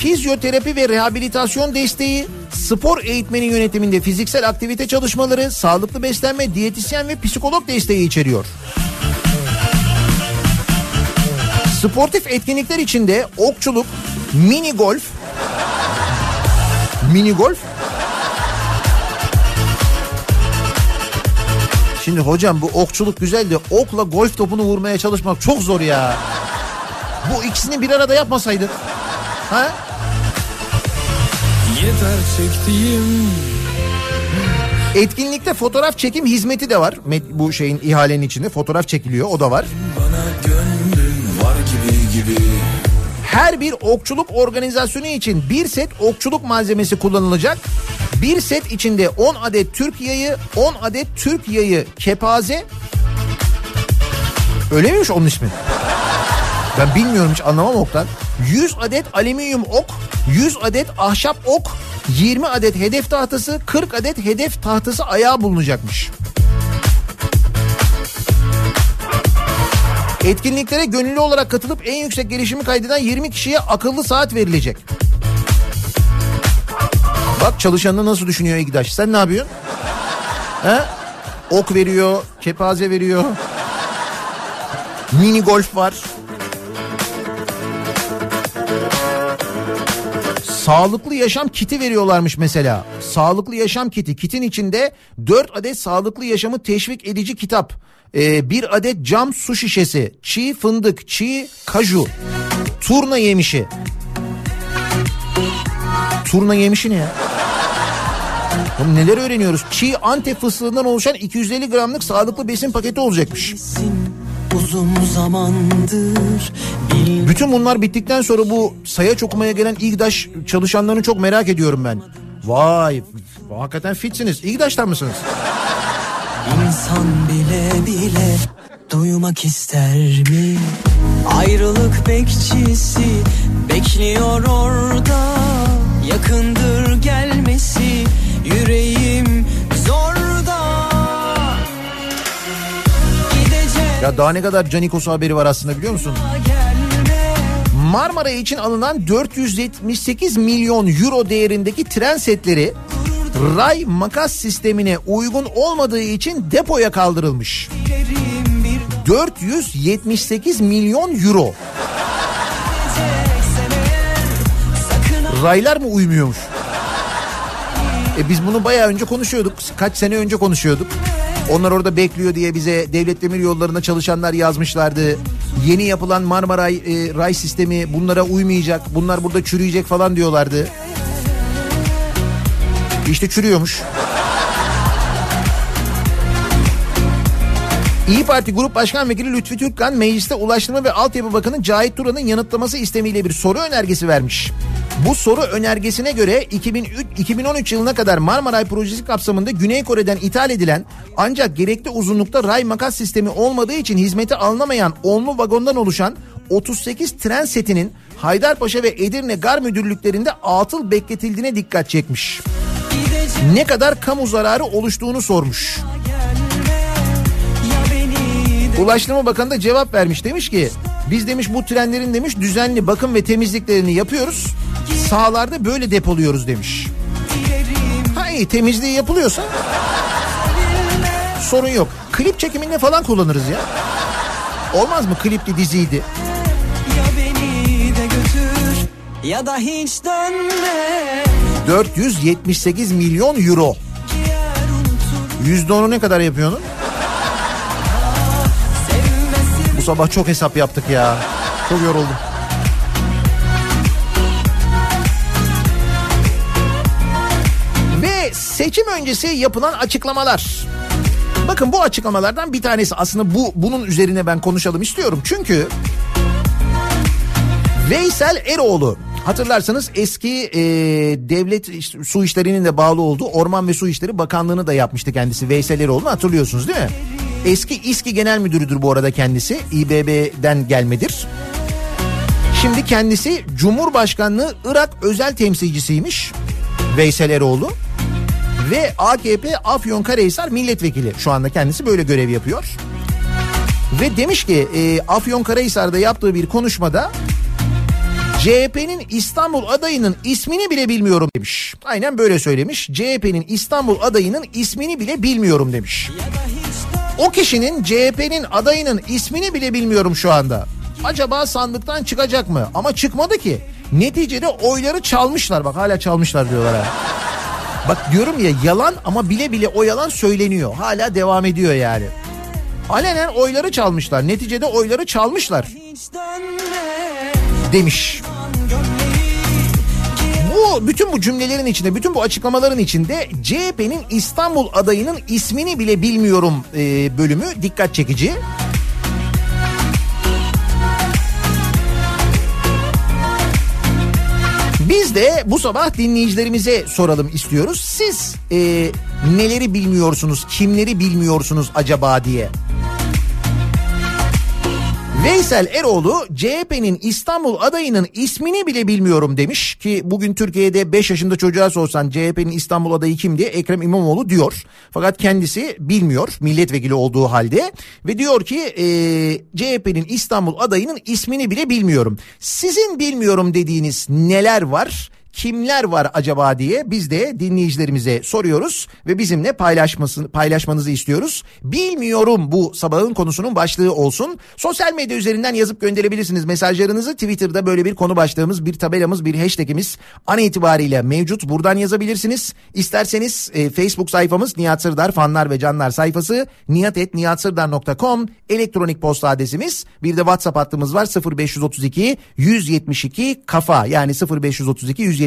fizyoterapi ve rehabilitasyon desteği, spor eğitmeni yönetiminde fiziksel aktivite çalışmaları, sağlıklı beslenme, diyetisyen ve psikolog desteği içeriyor. Sportif etkinlikler içinde okçuluk, mini golf, mini golf Şimdi hocam bu okçuluk güzel de okla golf topunu vurmaya çalışmak çok zor ya. Bu ikisini bir arada yapmasaydın. Ha? Yeter çektiğim Etkinlikte fotoğraf çekim hizmeti de var. Bu şeyin ihalenin içinde fotoğraf çekiliyor o da var. Bana gönlün var gibi gibi Her bir okçuluk organizasyonu için bir set okçuluk malzemesi kullanılacak. Bir set içinde 10 adet Türk yayı, 10 adet Türk yayı kepaze. Öyle miymiş onun ismi? Ben bilmiyorum hiç anlamam oktan. 100 adet alüminyum ok, 100 adet ahşap ok, 20 adet hedef tahtası, 40 adet hedef tahtası ayağı bulunacakmış. Etkinliklere gönüllü olarak katılıp en yüksek gelişimi kaydeden 20 kişiye akıllı saat verilecek. Bak çalışanını nasıl düşünüyor İGDAŞ. Sen ne yapıyorsun? He? Ok veriyor, kepaze veriyor. Mini golf var. Sağlıklı yaşam kiti veriyorlarmış mesela. Sağlıklı yaşam kiti. Kitin içinde 4 adet sağlıklı yaşamı teşvik edici kitap. Ee, bir adet cam su şişesi. Çiğ fındık, çiğ kaju. Turna yemişi. Turna yemişi ne ya? Oğlum neler öğreniyoruz? Çiğ antep fıstığından oluşan 250 gramlık sağlıklı besin paketi olacakmış. Uzun zamandır bil Bütün bunlar bittikten sonra bu sayaç okumaya gelen İGDAŞ çalışanlarını çok merak ediyorum ben. Vay hakikaten fitsiniz. İGDAŞ'tan mısınız? insan bile bile duymak ister mi? Ayrılık bekçisi bekliyor orada yakındır gelmesi yüreğim Ya daha ne kadar Canikos haberi var aslında biliyor musun? Marmara için alınan 478 milyon euro değerindeki tren setleri ray makas sistemine uygun olmadığı için depoya kaldırılmış. Derim bir 478 milyon euro. Raylar mı uymuyormuş? E biz bunu bayağı önce konuşuyorduk. Kaç sene önce konuşuyorduk. Onlar orada bekliyor diye bize devlet demir yollarında çalışanlar yazmışlardı. Yeni yapılan Marmaray e, ray sistemi bunlara uymayacak. Bunlar burada çürüyecek falan diyorlardı. İşte çürüyormuş. İyi Parti Grup Başkan Vekili Lütfi Türkkan mecliste Ulaştırma ve Altyapı Bakanı Cahit Turan'ın yanıtlaması istemiyle bir soru önergesi vermiş. Bu soru önergesine göre 2003, 2013 yılına kadar Marmaray projesi kapsamında Güney Kore'den ithal edilen ancak gerekli uzunlukta ray makas sistemi olmadığı için hizmete alınamayan onlu vagondan oluşan 38 tren setinin Haydarpaşa ve Edirne Gar Müdürlüklerinde atıl bekletildiğine dikkat çekmiş. Ne kadar kamu zararı oluştuğunu sormuş. Ulaştırma Bakanı da cevap vermiş demiş ki biz demiş bu trenlerin demiş düzenli bakım ve temizliklerini yapıyoruz. Sahalarda böyle depoluyoruz demiş. Ha iyi temizliği yapılıyorsa sorun yok. Klip çekiminde falan kullanırız ya. Olmaz mı klipli diziydi? Ya beni de götür ya da hiç dönme 478 milyon euro. %10'u ne kadar yapıyor onun? Bu sabah çok hesap yaptık ya. Çok yoruldum. Ve seçim öncesi yapılan açıklamalar. Bakın bu açıklamalardan bir tanesi aslında bu bunun üzerine ben konuşalım istiyorum. Çünkü Veysel Eroğlu hatırlarsanız eski e, devlet su işlerinin de bağlı olduğu Orman ve Su İşleri Bakanlığı'nı da yapmıştı kendisi Veysel Eroğlu'nu hatırlıyorsunuz değil mi? Eski İSKİ Genel Müdürüdür bu arada kendisi İBB'den gelmedir. Şimdi kendisi Cumhurbaşkanlığı Irak özel temsilcisiymiş Veysel Eroğlu. Ve AKP Afyonkarahisar milletvekili şu anda kendisi böyle görev yapıyor. Ve demiş ki e, Afyonkarahisar'da yaptığı bir konuşmada CHP'nin İstanbul adayının ismini bile bilmiyorum demiş. Aynen böyle söylemiş. CHP'nin İstanbul adayının ismini bile bilmiyorum demiş. O kişinin CHP'nin adayının ismini bile bilmiyorum şu anda. Acaba sandıktan çıkacak mı? Ama çıkmadı ki. Neticede oyları çalmışlar. Bak hala çalmışlar diyorlar ha. Bak diyorum ya yalan ama bile bile o yalan söyleniyor. Hala devam ediyor yani. Alenen oyları çalmışlar. Neticede oyları çalmışlar. Demiş. Bu bütün bu cümlelerin içinde, bütün bu açıklamaların içinde CHP'nin İstanbul adayının ismini bile bilmiyorum e, bölümü dikkat çekici. Biz de bu sabah dinleyicilerimize soralım istiyoruz. Siz e, neleri bilmiyorsunuz, kimleri bilmiyorsunuz acaba diye. Veysel Eroğlu CHP'nin İstanbul adayının ismini bile bilmiyorum demiş ki bugün Türkiye'de 5 yaşında çocuğa sorsan CHP'nin İstanbul adayı kim diye Ekrem İmamoğlu diyor. Fakat kendisi bilmiyor milletvekili olduğu halde ve diyor ki e, CHP'nin İstanbul adayının ismini bile bilmiyorum. Sizin bilmiyorum dediğiniz neler var? Kimler var acaba diye biz de dinleyicilerimize soruyoruz ve bizimle paylaşmasını paylaşmanızı istiyoruz. Bilmiyorum bu sabahın konusunun başlığı olsun. Sosyal medya üzerinden yazıp gönderebilirsiniz mesajlarınızı. Twitter'da böyle bir konu başlığımız, bir tabelamız, bir hashtagimiz an itibariyle mevcut. Buradan yazabilirsiniz. İsterseniz e, Facebook sayfamız Nihat Sırdar fanlar ve canlar sayfası nihatetnihatsırdar.com elektronik posta adresimiz. Bir de WhatsApp hattımız var 0532 172 kafa yani 0532 172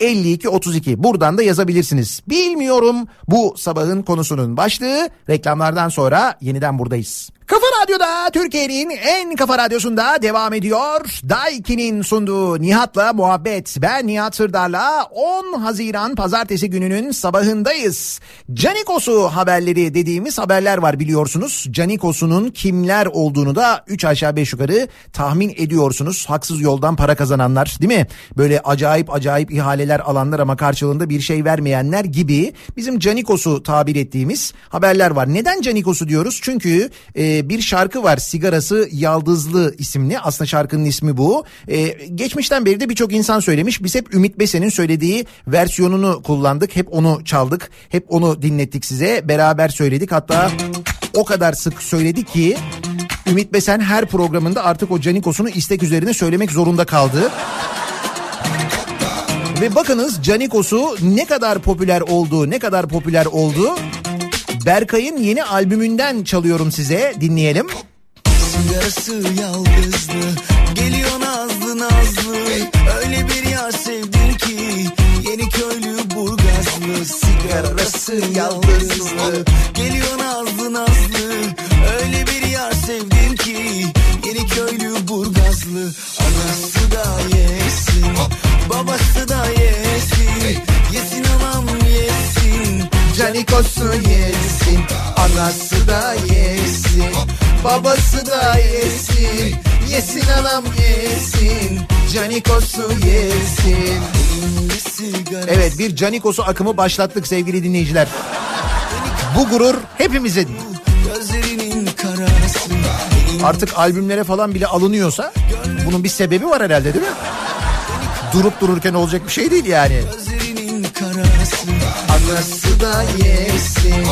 52 32 buradan da yazabilirsiniz. Bilmiyorum bu sabahın konusunun başlığı reklamlardan sonra yeniden buradayız. Kafa Radyo'da Türkiye'nin en kafa radyosunda devam ediyor. Daiki'nin sunduğu Nihat'la muhabbet. Ben Nihat Sırdar'la 10 Haziran pazartesi gününün sabahındayız. Canikos'u haberleri dediğimiz haberler var biliyorsunuz. Canikos'unun kimler olduğunu da 3 aşağı 5 yukarı tahmin ediyorsunuz. Haksız yoldan para kazananlar değil mi? Böyle acayip acayip ihaleler alanlar ama karşılığında bir şey vermeyenler gibi bizim Canikos'u tabir ettiğimiz haberler var. Neden Canikos'u diyoruz? Çünkü e, bir şarkı var sigarası yaldızlı isimli aslında şarkının ismi bu. Ee, geçmişten beri de birçok insan söylemiş biz hep Ümit Besen'in söylediği versiyonunu kullandık hep onu çaldık hep onu dinlettik size beraber söyledik hatta o kadar sık söyledik ki Ümit Besen her programında artık o Canikos'unu istek üzerine söylemek zorunda kaldı. Ve bakınız Canikos'u ne kadar popüler olduğu, ne kadar popüler oldu. Berkay'ın yeni albümünden çalıyorum size. Dinleyelim. Sigarası yalnızlı Geliyor nazlı nazlı Öyle bir yar sevdin ki Yeni köylü burgazlı Sigarası yalnızlı Geliyor nazlı nazlı Canikos'u yesin, anası da yesin, babası da yesin, yesin anam yesin, Canikos'u yesin. Evet bir Canikos'u akımı başlattık sevgili dinleyiciler. Bu gurur. Gözlerinin karası Artık albümlere falan bile alınıyorsa bunun bir sebebi var herhalde değil mi? Durup dururken olacak bir şey değil yani. Gözlerinin karası Anası da yesin,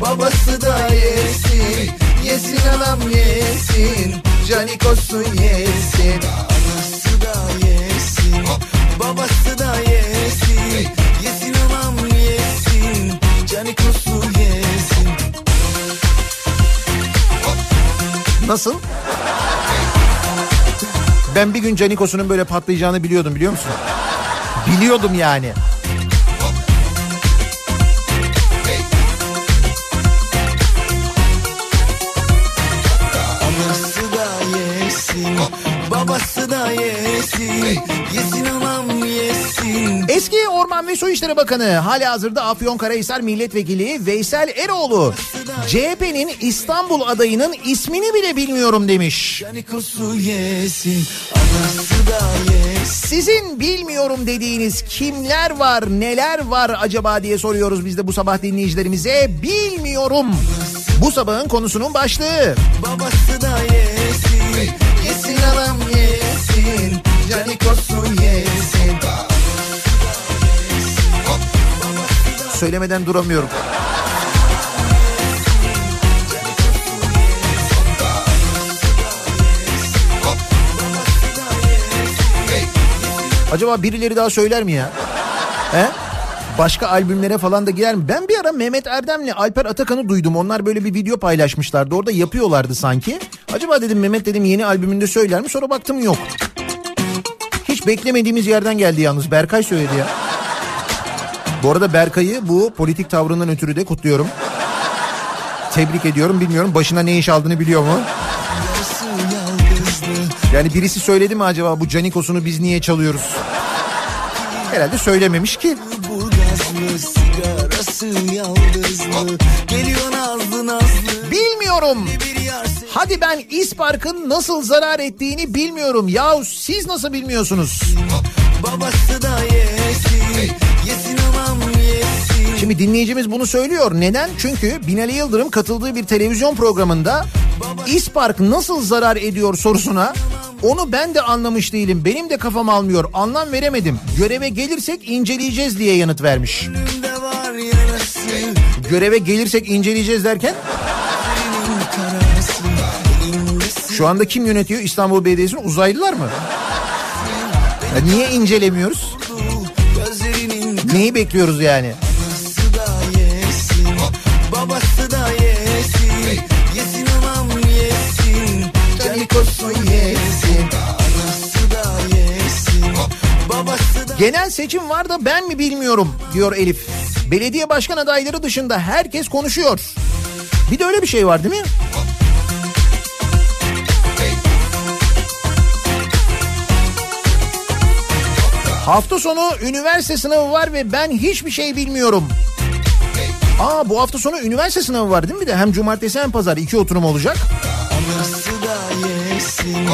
babası da yesin, yesin anam yesin, Canikos'u yesin. Anası da yesin Babası da yesin Yesin anam yesin Canikosu yesin Nasıl? Ben bir gün Canikos'unun böyle patlayacağını biliyordum biliyor musun? Biliyordum yani. Babası da yesin Yesin anam yesin Eski Orman ve Su İşleri Bakanı hali hazırda Afyonkarahisar Milletvekili Veysel Eroğlu CHP'nin İstanbul adayının ismini bile bilmiyorum demiş. Yesin Sizin bilmiyorum dediğiniz kimler var neler var acaba diye soruyoruz biz de bu sabah dinleyicilerimize. Bilmiyorum. Bu sabahın konusunun başlığı. Babası da yesin Yesin anam yesin, Canikos'u yesin. Söylemeden duramıyorum. Acaba birileri daha söyler mi ya? He? Başka albümlere falan da girer mi? Ben bir ara Mehmet Erdem'le Alper Atakan'ı duydum. Onlar böyle bir video paylaşmışlardı. Orada yapıyorlardı sanki. Acaba dedim Mehmet dedim yeni albümünde söyler mi? Sonra baktım yok. Beklemediğimiz yerden geldi yalnız. Berkay söyledi ya. Bu arada Berkay'ı bu politik tavrından ötürü de kutluyorum. Tebrik ediyorum. Bilmiyorum başına ne iş aldığını biliyor mu? Yani birisi söyledi mi acaba bu Canikos'unu biz niye çalıyoruz? Herhalde söylememiş ki. Bilmiyorum. Hadi ben İspark'ın nasıl zarar ettiğini bilmiyorum. Yahu siz nasıl bilmiyorsunuz? Babası da yesin Yesin anam yesin Şimdi dinleyicimiz bunu söylüyor. Neden? Çünkü Binali Yıldırım katıldığı bir televizyon programında İspark nasıl zarar ediyor sorusuna onu ben de anlamış değilim. Benim de kafam almıyor. Anlam veremedim. Göreve gelirsek inceleyeceğiz diye yanıt vermiş. Göreve gelirsek inceleyeceğiz derken şu anda kim yönetiyor İstanbul Belediyesi'ni? Uzaylılar mı? Ya niye incelemiyoruz? Neyi bekliyoruz yani? Babası da yesin Yesin anam yesin Canikos'u yesin. Anası da yesin Babası da Genel seçim var da ben mi bilmiyorum diyor Elif. Belediye başkan adayları dışında herkes konuşuyor. Bir de öyle bir şey var değil mi? Hafta sonu üniversite sınavı var ve ben hiçbir şey bilmiyorum. Aa bu hafta sonu üniversite sınavı var değil mi de? Hem cumartesi hem pazar iki oturum olacak. Anası da yesin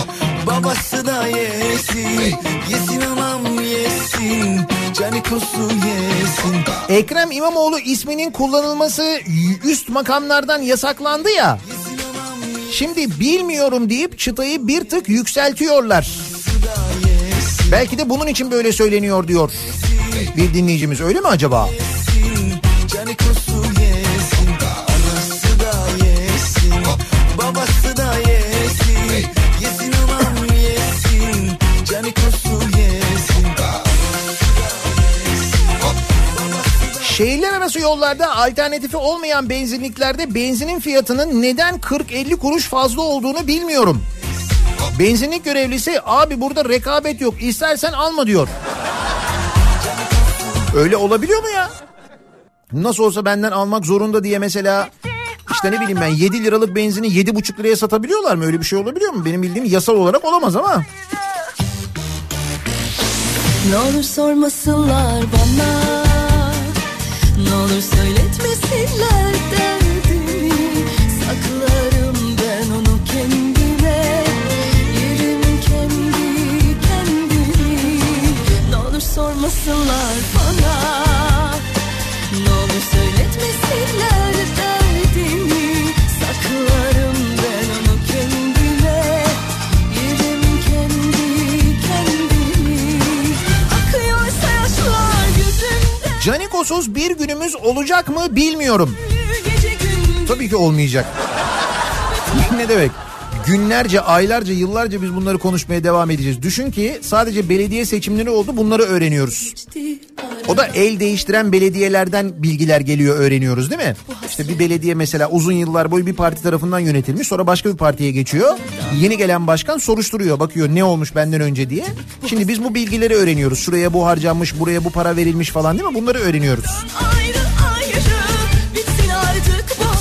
Babası da yesin Yesin anam yesin Canikosu yesin Ekrem İmamoğlu isminin kullanılması üst makamlardan yasaklandı ya. Şimdi bilmiyorum deyip çıtayı bir tık yükseltiyorlar. Belki de bunun için böyle söyleniyor diyor bir dinleyicimiz öyle mi acaba? Şehirler arası yollarda alternatifi olmayan benzinliklerde benzinin fiyatının neden 40-50 kuruş fazla olduğunu bilmiyorum. Benzinlik görevlisi abi burada rekabet yok istersen alma diyor. Öyle olabiliyor mu ya? Nasıl olsa benden almak zorunda diye mesela işte ne bileyim ben 7 liralık benzini 7,5 liraya satabiliyorlar mı? Öyle bir şey olabiliyor mu? Benim bildiğim yasal olarak olamaz ama. Ne olur sormasınlar bana Ne olur söyletmesinler derdimi sormasınlar bana Ne olur söyletmesinler derdimi Saklarım ben onu kendime Yerim kendi kendimi Akıyorsa yaşlar gözümden Canikosuz bir günümüz olacak mı bilmiyorum. Tabii ki olmayacak. *laughs* ne demek? Günlerce, aylarca, yıllarca biz bunları konuşmaya devam edeceğiz. Düşün ki sadece belediye seçimleri oldu bunları öğreniyoruz. O da el değiştiren belediyelerden bilgiler geliyor öğreniyoruz değil mi? İşte bir belediye mesela uzun yıllar boyu bir parti tarafından yönetilmiş sonra başka bir partiye geçiyor. Yeni gelen başkan soruşturuyor bakıyor ne olmuş benden önce diye. Şimdi biz bu bilgileri öğreniyoruz. Şuraya bu harcanmış buraya bu para verilmiş falan değil mi? Bunları öğreniyoruz. ayrı ayrı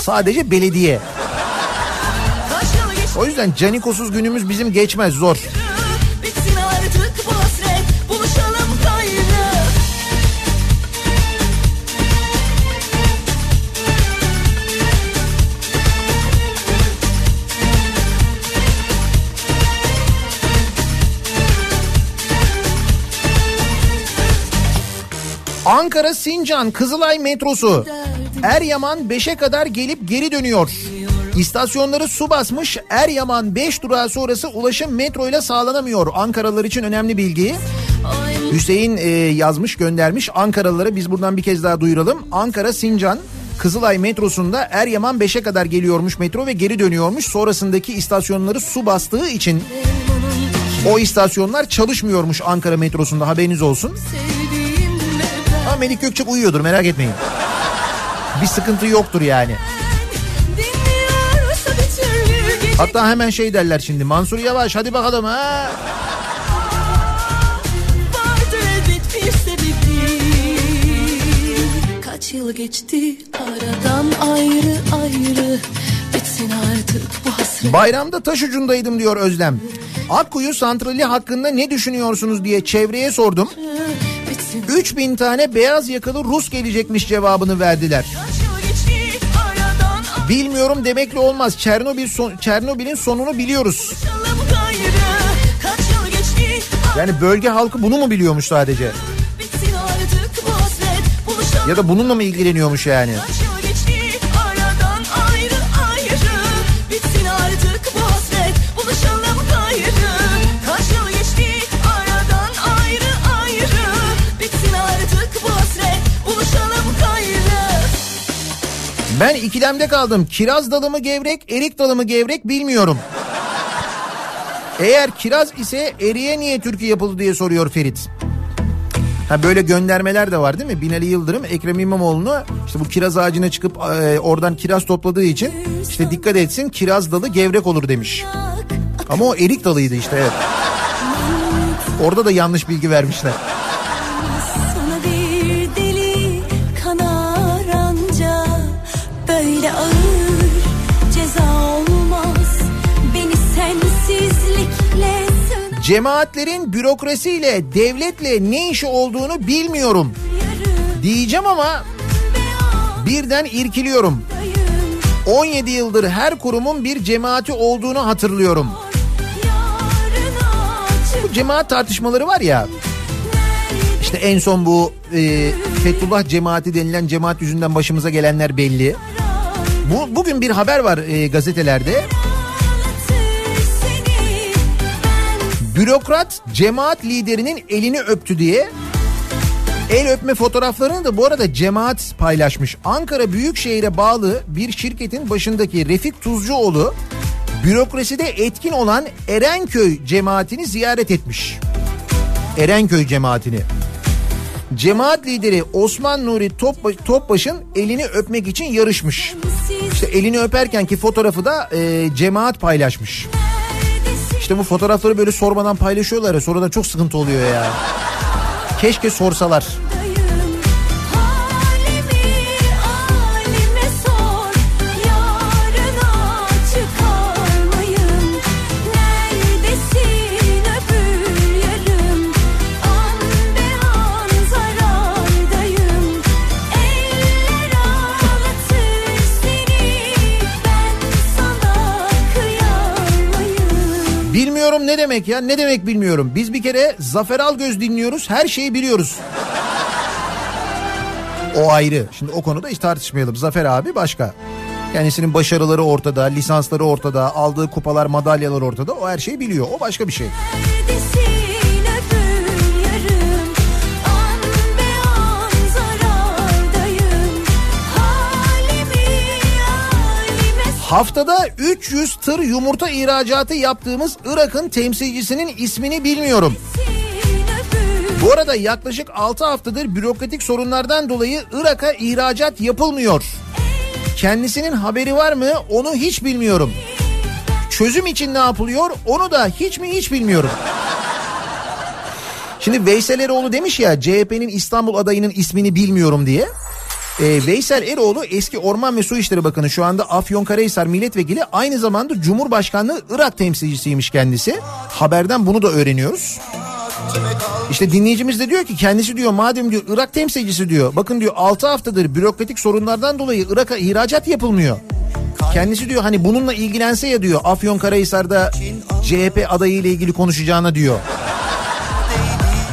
Sadece belediye. O yüzden canikosuz günümüz bizim geçmez zor. Bitsin artık bu hasret Buluşalım gayrı Ankara Sincan Kızılay metrosu Eryaman 5'e kadar gelip geri dönüyor. İstasyonları su basmış Eryaman 5 durağı sonrası ulaşım metro ile sağlanamıyor. Ankaralılar için önemli bilgi. Hüseyin e, yazmış göndermiş Ankaralılara biz buradan bir kez daha duyuralım. Ankara Sincan Kızılay metrosunda Eryaman 5'e kadar geliyormuş metro ve geri dönüyormuş. Sonrasındaki istasyonları su bastığı için o istasyonlar çalışmıyormuş Ankara metrosunda haberiniz olsun. Ama Melik Gökçek uyuyordur merak etmeyin. Bir sıkıntı yoktur yani. Hatta hemen şey derler şimdi Mansur Yavaş hadi bakalım ha. Kaç yıl geçti aradan ayrı ayrı Bitsin artık bu hasret Bayramda taş ucundaydım diyor Özlem. Akkuyu santrali hakkında ne düşünüyorsunuz diye çevreye sordum. Bitsin 3000 tane beyaz yakalı Rus gelecekmiş cevabını verdiler. Bilmiyorum demekle olmaz. Çernobil son, Çernobil'in sonunu biliyoruz. Yani bölge halkı bunu mu biliyormuş sadece? Ya da bununla mı ilgileniyormuş yani? Kaç Ben ikilemde kaldım. Kiraz dalı mı gevrek, erik dalı mı gevrek bilmiyorum. Eğer kiraz ise eriye niye Türkiye yapıldı diye soruyor Ferit. Ha böyle göndermeler de var değil mi? Binali Yıldırım Ekrem İmamoğlu'nu işte bu kiraz ağacına çıkıp e, oradan kiraz topladığı için işte dikkat etsin kiraz dalı gevrek olur demiş. Ama o erik dalıydı işte evet. Orada da yanlış bilgi vermişler. Cemaatlerin bürokrasiyle, devletle ne işi olduğunu bilmiyorum. Diyeceğim ama birden irkiliyorum. 17 yıldır her kurumun bir cemaati olduğunu hatırlıyorum. Bu cemaat tartışmaları var ya. İşte en son bu e, Fethullah cemaati denilen cemaat yüzünden başımıza gelenler belli. Bu bugün bir haber var e, gazetelerde. Bürokrat cemaat liderinin elini öptü diye el öpme fotoğraflarını da bu arada cemaat paylaşmış. Ankara Büyükşehir'e bağlı bir şirketin başındaki Refik Tuzcuoğlu bürokraside etkin olan Erenköy cemaatini ziyaret etmiş. Erenköy cemaatini. Cemaat lideri Osman Nuri Topba- Topbaş'ın elini öpmek için yarışmış. İşte elini öperken ki fotoğrafı da e, cemaat paylaşmış. İşte bu fotoğrafları böyle sormadan paylaşıyorlar ya sonradan çok sıkıntı oluyor ya. Keşke sorsalar. Bilmiyorum ne demek ya ne demek bilmiyorum. Biz bir kere Zafer Algöz dinliyoruz her şeyi biliyoruz. O ayrı. Şimdi o konuda hiç tartışmayalım. Zafer abi başka. Kendisinin başarıları ortada, lisansları ortada, aldığı kupalar, madalyalar ortada. O her şeyi biliyor. O başka bir şey. Neredesin Haftada 300 tır yumurta ihracatı yaptığımız Irak'ın temsilcisinin ismini bilmiyorum. Bu arada yaklaşık 6 haftadır bürokratik sorunlardan dolayı Irak'a ihracat yapılmıyor. Kendisinin haberi var mı onu hiç bilmiyorum. Çözüm için ne yapılıyor onu da hiç mi hiç bilmiyorum. Şimdi Veysel Eroğlu demiş ya CHP'nin İstanbul adayının ismini bilmiyorum diye. Ee, Veysel Eroğlu eski Orman ve Su İşleri Bakanı şu anda Afyonkarahisar milletvekili aynı zamanda Cumhurbaşkanlığı Irak temsilcisiymiş kendisi. Haberden bunu da öğreniyoruz. İşte dinleyicimiz de diyor ki kendisi diyor madem diyor Irak temsilcisi diyor. Bakın diyor 6 haftadır bürokratik sorunlardan dolayı Irak'a ihracat yapılmıyor. Kendisi diyor hani bununla ilgilense ya diyor Afyonkarahisar'da CHP adayı ile ilgili konuşacağına diyor.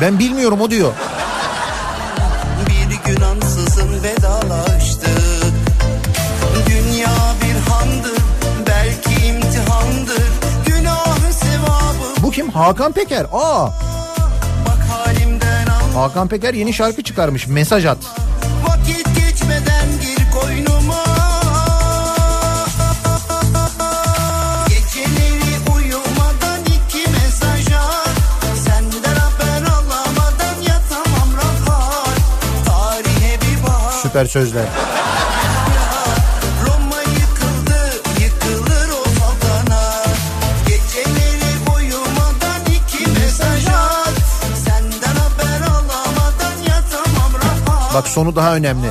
Ben bilmiyorum o diyor. Hakan Peker. Aa Hakan Peker yeni şarkı çıkarmış. Mesaj at. Vakit geçmeden gir koynuma Geceleri uyumadan Bak sonu daha önemli.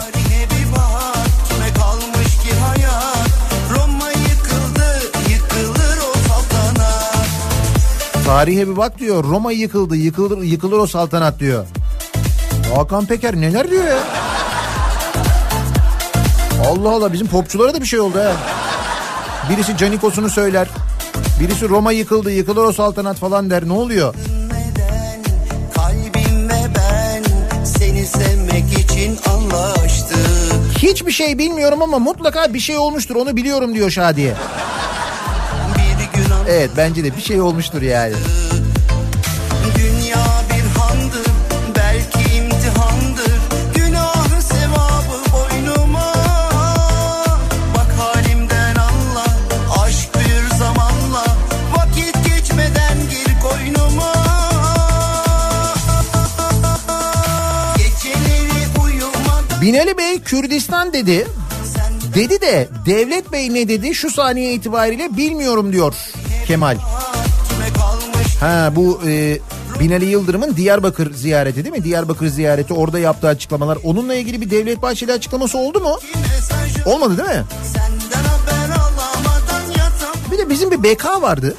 Tarihe bir bak, diyor. Roma yıkıldı, yıkılır, yıkılır o saltanat diyor. Hakan Peker neler diyor ya? Allah Allah bizim popçulara da bir şey oldu ha. Birisi Canikos'unu söyler. Birisi Roma yıkıldı, yıkılır o saltanat falan der. Ne oluyor? Hiçbir şey bilmiyorum ama mutlaka bir şey olmuştur. Onu biliyorum diyor Şadiye. Evet bence de bir şey olmuştur yani. Binali Bey Kürdistan dedi. Dedi de Devlet Bey ne dedi şu saniye itibariyle bilmiyorum diyor Kemal. Ha bu e, Binali Yıldırım'ın Diyarbakır ziyareti değil mi? Diyarbakır ziyareti orada yaptığı açıklamalar. Onunla ilgili bir Devlet Bahçeli açıklaması oldu mu? Olmadı değil mi? Bir de bizim bir BK vardı.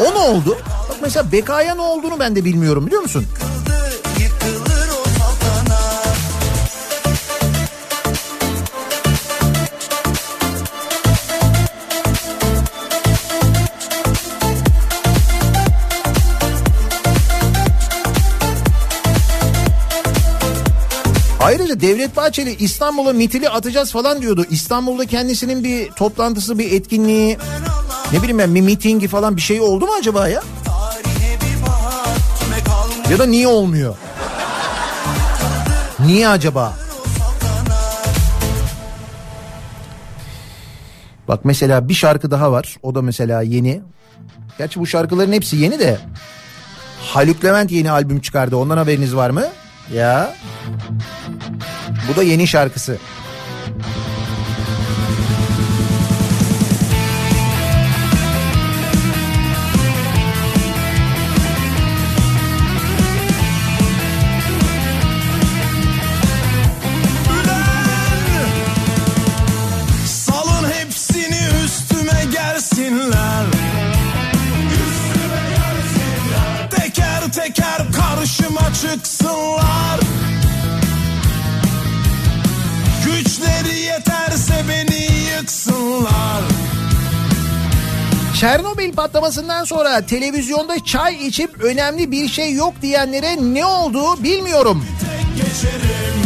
O ne oldu? Bak mesela BK'ya ne olduğunu ben de bilmiyorum biliyor musun? Ayrıca Devlet Bahçeli İstanbul'a mitili atacağız falan diyordu. İstanbul'da kendisinin bir toplantısı, bir etkinliği, ne bileyim ben bir mitingi falan bir şey oldu mu acaba ya? Ya da niye olmuyor? Niye acaba? Bak mesela bir şarkı daha var. O da mesela yeni. Gerçi bu şarkıların hepsi yeni de. Haluk Levent yeni albüm çıkardı. Ondan haberiniz var mı? Ya. Bu da yeni şarkısı. Çernobil patlamasından sonra televizyonda çay içip önemli bir şey yok diyenlere ne oldu bilmiyorum. geçerim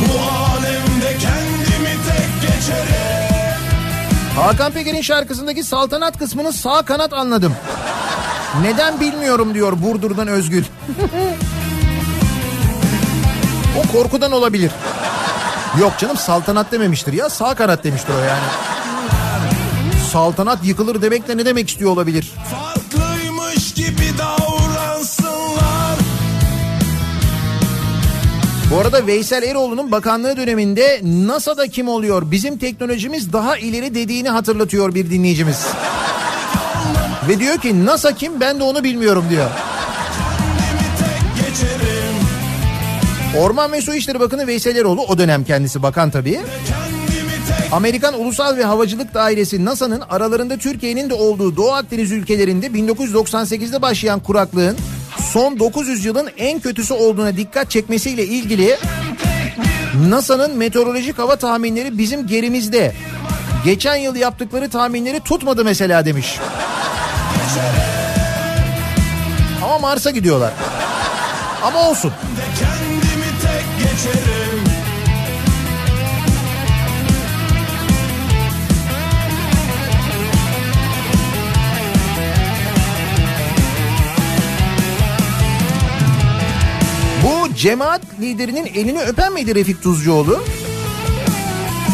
Bu alemde kendimi tek geçerim Hakan Peker'in şarkısındaki saltanat kısmını sağ kanat anladım. Neden bilmiyorum diyor Burdur'dan Özgül. o korkudan olabilir. Yok canım saltanat dememiştir ya sağ kanat demiştir o yani. Saltanat yıkılır demek de ne demek istiyor olabilir? Farklıymış gibi davransınlar Bu arada Veysel Eroğlu'nun bakanlığı döneminde NASA'da kim oluyor? Bizim teknolojimiz daha ileri dediğini hatırlatıyor bir dinleyicimiz. Ve diyor ki NASA kim ben de onu bilmiyorum diyor. Orman ve Su İşleri Bakanı Veysel Eroğlu o dönem kendisi bakan tabii. Tek Amerikan Ulusal ve Havacılık Dairesi NASA'nın aralarında Türkiye'nin de olduğu Doğu Akdeniz ülkelerinde 1998'de başlayan kuraklığın son 900 yılın en kötüsü olduğuna dikkat çekmesiyle ilgili NASA'nın meteorolojik hava tahminleri bizim gerimizde. Geçen yıl yaptıkları tahminleri tutmadı mesela demiş. Ama Mars'a gidiyorlar. Ama olsun. kendimi tek geçerim cemaat liderinin elini öpen miydi Refik Tuzcuoğlu?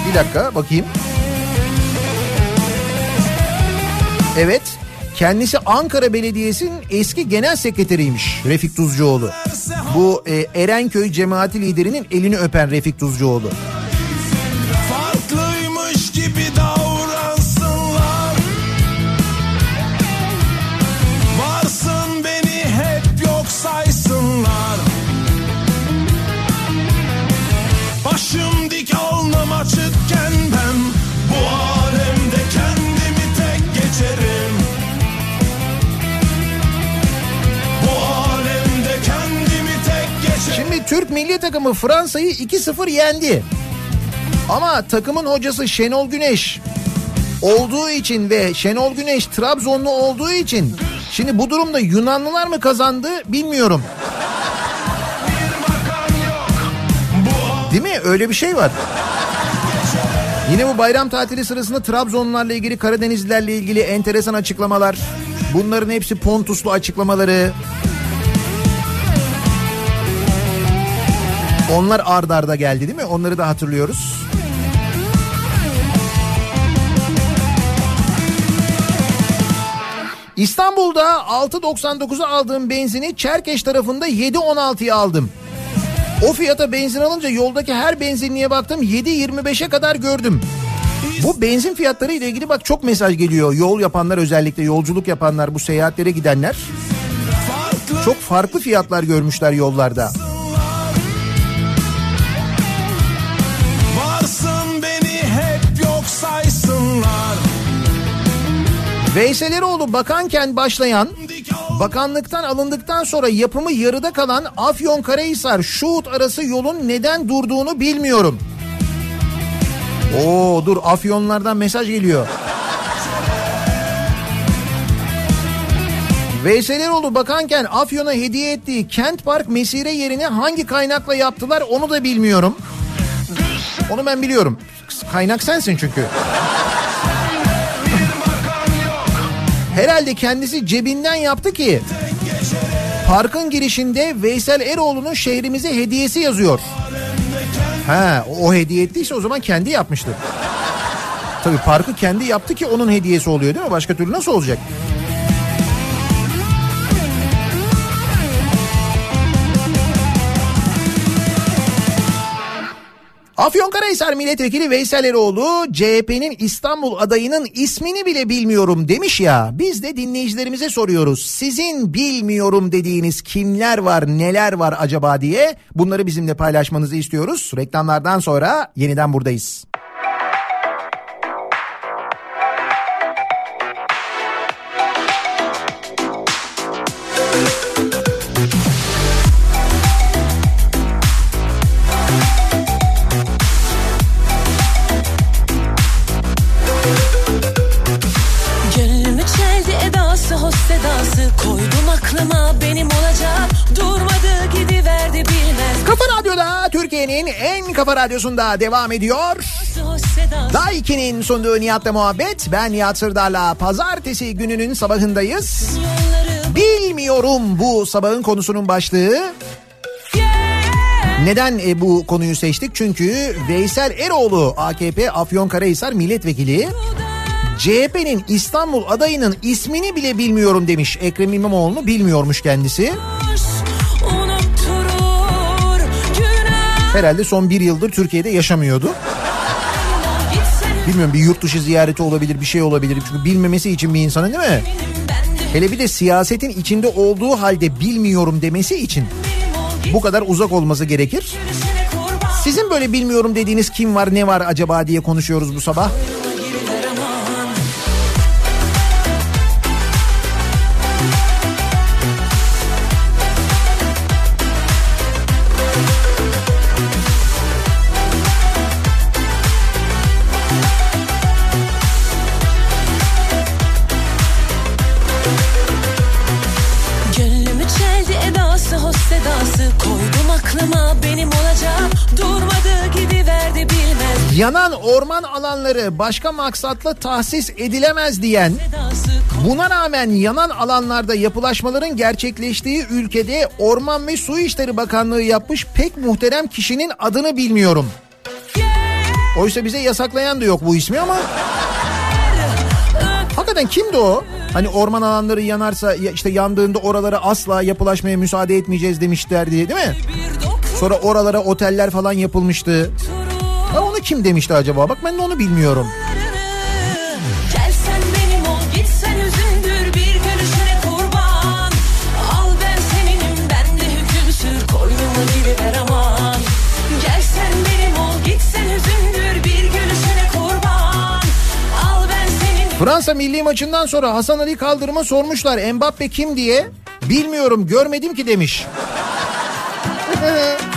Bir dakika bakayım. Evet. Kendisi Ankara Belediyesi'nin eski genel sekreteriymiş Refik Tuzcuoğlu. Bu e, Erenköy cemaati liderinin elini öpen Refik Tuzcuoğlu. Türk milli takımı Fransa'yı 2-0 yendi. Ama takımın hocası Şenol Güneş olduğu için ve Şenol Güneş Trabzonlu olduğu için şimdi bu durumda Yunanlılar mı kazandı bilmiyorum. Değil mi? Öyle bir şey var. Yine bu bayram tatili sırasında Trabzonlularla ilgili Karadenizlilerle ilgili enteresan açıklamalar. Bunların hepsi Pontuslu açıklamaları. Onlar ard arda geldi değil mi? Onları da hatırlıyoruz. İstanbul'da 6.99'a aldığım benzini Çerkeş tarafında 7.16'ya aldım. O fiyata benzin alınca yoldaki her benzinliğe baktım 7.25'e kadar gördüm. Bu benzin fiyatları ile ilgili bak çok mesaj geliyor. Yol yapanlar özellikle yolculuk yapanlar bu seyahatlere gidenler çok farklı fiyatlar görmüşler yollarda. Veysel Eroğlu bakanken başlayan bakanlıktan alındıktan sonra yapımı yarıda kalan Afyon Karahisar Şuhut arası yolun neden durduğunu bilmiyorum. Oo dur Afyonlardan mesaj geliyor. Veysel Eroğlu bakanken Afyon'a hediye ettiği Kent Park mesire yerini hangi kaynakla yaptılar onu da bilmiyorum. Onu ben biliyorum. Kaynak sensin çünkü. Herhalde kendisi cebinden yaptı ki parkın girişinde Veysel Eroğlu'nun şehrimize hediyesi yazıyor. Ha, o hediye ettiyse o zaman kendi yapmıştır. Tabii parkı kendi yaptı ki onun hediyesi oluyor değil mi? Başka türlü nasıl olacak? Afyonkarahisar Milletvekili Veysel Eroğlu CHP'nin İstanbul adayının ismini bile bilmiyorum demiş ya. Biz de dinleyicilerimize soruyoruz. Sizin bilmiyorum dediğiniz kimler var neler var acaba diye bunları bizimle paylaşmanızı istiyoruz. Reklamlardan sonra yeniden buradayız. Sedası Koydum aklıma benim olacak Durmadı gidiverdi bilmez Kafa Radyo'da Türkiye'nin en kafa radyosunda devam ediyor. 2'nin sunduğu Nihat'la muhabbet. Ben Nihat Sırdar'la pazartesi gününün sabahındayız. yolları Bilmiyorum bu sabahın konusunun başlığı. Neden e, bu konuyu seçtik? Çünkü Veysel Eroğlu AKP Afyonkarahisar milletvekili CHP'nin İstanbul adayının ismini bile bilmiyorum demiş. Ekrem İmamoğlu'nu bilmiyormuş kendisi. Herhalde son bir yıldır Türkiye'de yaşamıyordu. Bilmiyorum bir yurt dışı ziyareti olabilir bir şey olabilir. Çünkü bilmemesi için bir insanın değil mi? Hele bir de siyasetin içinde olduğu halde bilmiyorum demesi için bu kadar uzak olması gerekir. Sizin böyle bilmiyorum dediğiniz kim var ne var acaba diye konuşuyoruz bu sabah. Yanan orman alanları başka maksatla tahsis edilemez diyen Buna rağmen yanan alanlarda yapılaşmaların gerçekleştiği ülkede Orman ve Su İşleri Bakanlığı yapmış pek muhterem kişinin adını bilmiyorum. Oysa bize yasaklayan da yok bu ismi ama. Hakikaten kimdi o? Hani orman alanları yanarsa ya işte yandığında oralara asla yapılaşmaya müsaade etmeyeceğiz demişler diye değil mi? Sonra oralara oteller falan yapılmıştı. Ha onu kim demişti acaba? Bak ben de onu bilmiyorum. Gelsen benim ol gitsen üzündür bir gülüşüne kurban Al ben seninim ben de hüküm sür koynuma giriver aman Gelsen benim ol gitsen üzündür bir gülüşüne kurban Al ben seninim Fransa milli maçından sonra Hasan Ali Kaldırım'a sormuşlar Mbappe kim diye. Bilmiyorum görmedim ki demiş. *laughs*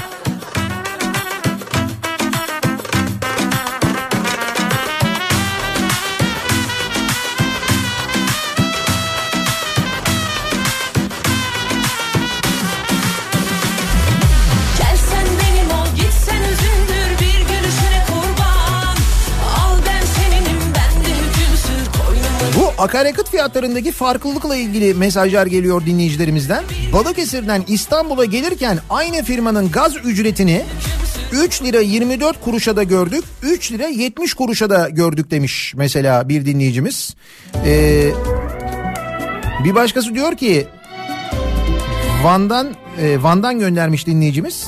akaryakıt fiyatlarındaki farklılıkla ilgili mesajlar geliyor dinleyicilerimizden. Balıkesir'den İstanbul'a gelirken aynı firmanın gaz ücretini 3 lira 24 kuruşa da gördük. 3 lira 70 kuruşa da gördük demiş mesela bir dinleyicimiz. Ee, bir başkası diyor ki Van'dan e, Van'dan göndermiş dinleyicimiz.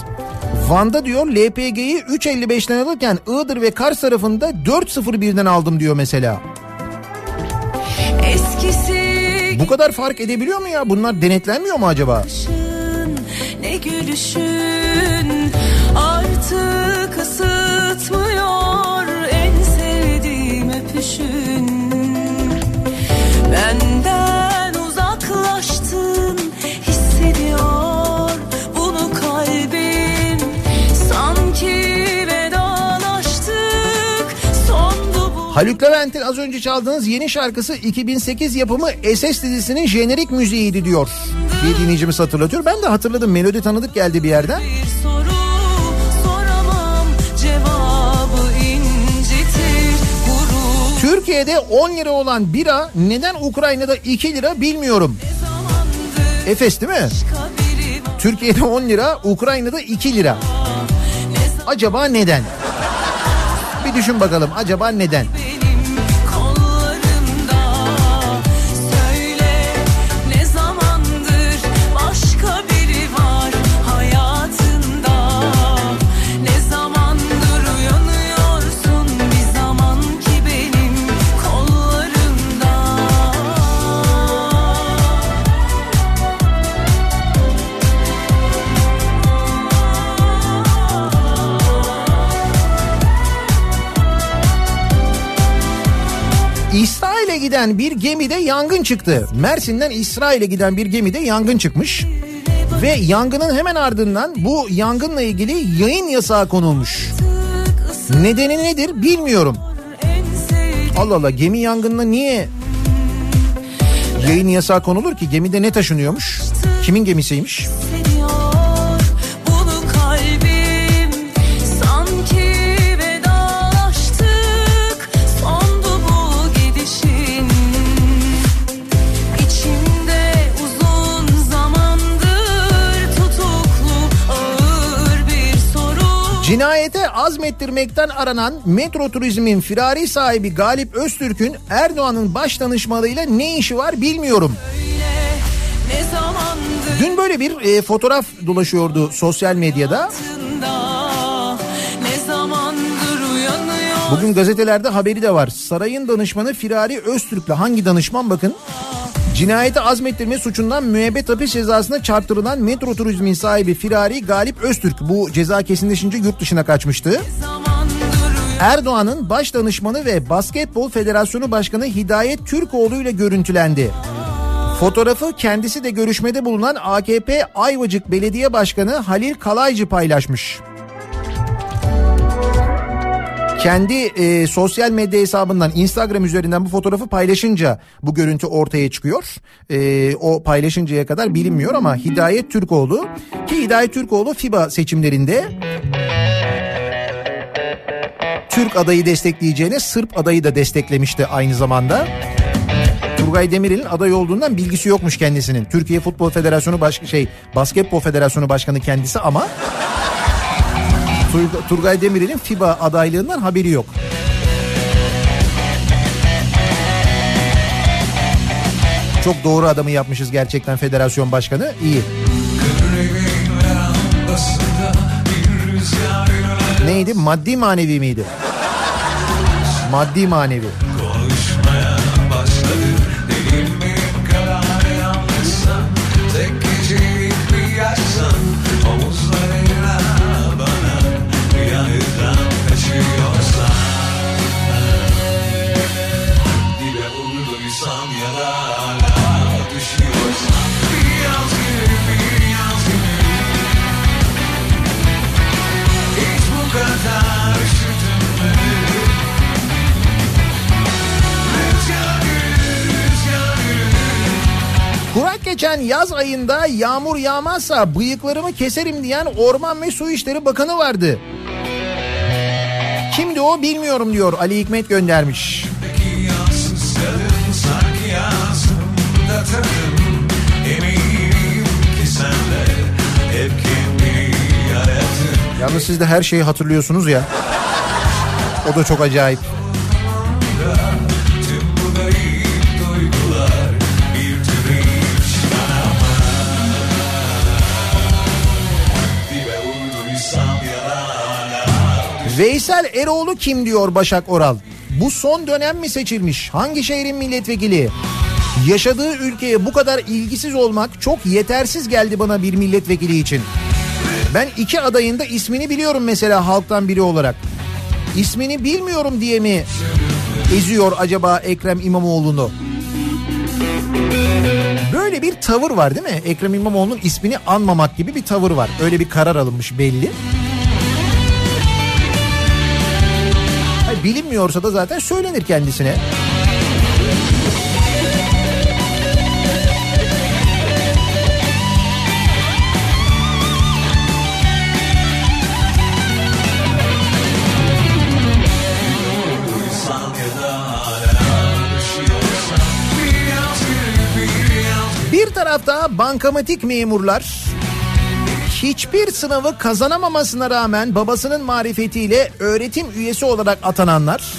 Van'da diyor LPG'yi 3.55'ten alırken Iğdır ve Kars tarafında 4.01'den aldım diyor mesela. Bu kadar fark edebiliyor mu ya? Bunlar denetlenmiyor mu acaba? Ne gülüşün artık Haluk Levent'in az önce çaldığınız yeni şarkısı 2008 yapımı SS dizisinin jenerik müziğiydi diyor. Bir dinleyicimiz hatırlatıyor. Ben de hatırladım. Melodi tanıdık geldi bir yerden. Bir soru soramam Türkiye'de 10 lira olan bira neden Ukrayna'da 2 lira bilmiyorum. Efes değil mi? Türkiye'de 10 lira, Ukrayna'da 2 lira. Acaba neden? Bir düşün bakalım acaba neden? Giden bir gemide yangın çıktı. Mersin'den İsrail'e giden bir gemide yangın çıkmış. Ve yangının hemen ardından bu yangınla ilgili yayın yasağı konulmuş. Nedeni nedir bilmiyorum. Allah Allah gemi yangınına niye yayın yasağı konulur ki? Gemide ne taşınıyormuş? Kimin gemisiymiş? Hissediyor bunu Cinayete azmettirmekten aranan Metro Turizm'in firari sahibi Galip Öztürk'ün Erdoğan'ın baş danışmanıyla ne işi var bilmiyorum. zamandır Dün böyle bir e, fotoğraf dolaşıyordu sosyal medyada. altında, Bugün gazetelerde haberi de var. Sarayın danışmanı Firari Öztürk'le hangi danışman bakın. Cinayete azmettirme suçundan müebbet hapis cezasına çarptırılan Metro Turizm'in sahibi Firari Galip Öztürk bu ceza kesinleşince yurt dışına kaçmıştı. Erdoğan'ın baş danışmanı ve Basketbol Federasyonu Başkanı Hidayet Türkoğlu ile görüntülendi. Fotoğrafı kendisi de görüşmede bulunan AKP Ayvacık Belediye Başkanı Halil Kalaycı paylaşmış. Kendi e, sosyal medya hesabından Instagram üzerinden bu fotoğrafı paylaşınca bu görüntü ortaya çıkıyor. E, o paylaşıncaya kadar bilinmiyor ama Hidayet Türkoğlu ki Hidayet Türkoğlu FIBA seçimlerinde Türk adayı destekleyeceğine Sırp adayı da desteklemişti aynı zamanda. Turgay Demirel'in aday olduğundan bilgisi yokmuş kendisinin. Türkiye Futbol Federasyonu baş şey Basketbol Federasyonu Başkanı kendisi ama Turgay Demirel'in FIBA adaylığından haberi yok. Çok doğru adamı yapmışız gerçekten federasyon başkanı. İyi. Neydi? Maddi manevi miydi? Maddi manevi. Geçen yaz ayında yağmur yağmazsa bıyıklarımı keserim diyen Orman ve Su İşleri Bakanı vardı. Kimdi o bilmiyorum diyor Ali Hikmet göndermiş. Yalnız siz de her şeyi hatırlıyorsunuz ya. O da çok acayip. Veysel Eroğlu kim diyor Başak Oral. Bu son dönem mi seçilmiş? Hangi şehrin milletvekili? Yaşadığı ülkeye bu kadar ilgisiz olmak çok yetersiz geldi bana bir milletvekili için. Ben iki adayın da ismini biliyorum mesela halktan biri olarak. İsmini bilmiyorum diye mi eziyor acaba Ekrem İmamoğlu'nu? Böyle bir tavır var değil mi? Ekrem İmamoğlu'nun ismini anmamak gibi bir tavır var. Öyle bir karar alınmış belli. Hayır, bilinmiyorsa da zaten söylenir kendisine. Bir tarafta bankamatik memurlar hiçbir sınavı kazanamamasına rağmen babasının marifetiyle öğretim üyesi olarak atananlar.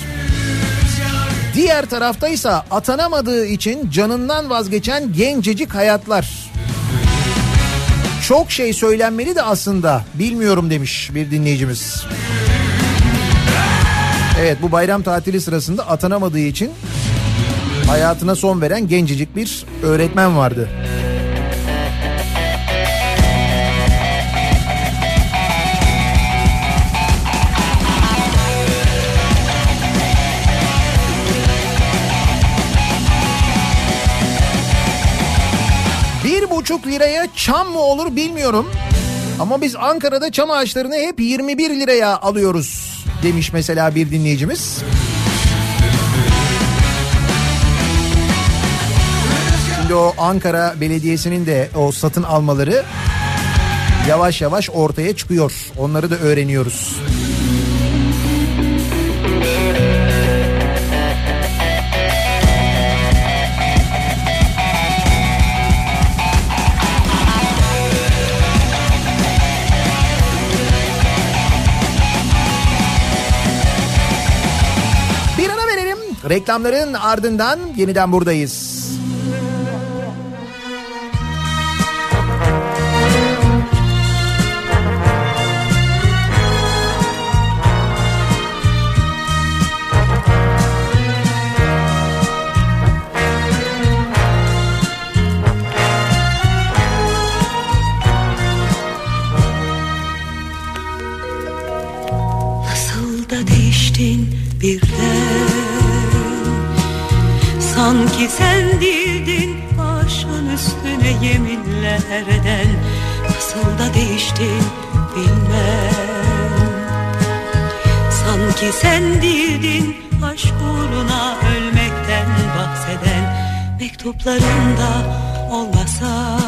Diğer tarafta ise atanamadığı için canından vazgeçen gencecik hayatlar. Çok şey söylenmeli de aslında bilmiyorum demiş bir dinleyicimiz. Evet bu bayram tatili sırasında atanamadığı için hayatına son veren gencecik bir öğretmen vardı. Buçuk liraya çam mı olur bilmiyorum. Ama biz Ankara'da çam ağaçlarını hep 21 liraya alıyoruz demiş mesela bir dinleyicimiz. Şimdi o Ankara Belediyesi'nin de o satın almaları yavaş yavaş ortaya çıkıyor. Onları da öğreniyoruz. Bir Reklamların ardından yeniden buradayız. Nasıl da değiştin birden Sanki sen değildin başın üstüne yeminler eden Nasıl da değiştin bilmem. Sanki sen değildin aşk uğruna ölmekten bahseden Mektuplarında olmasa.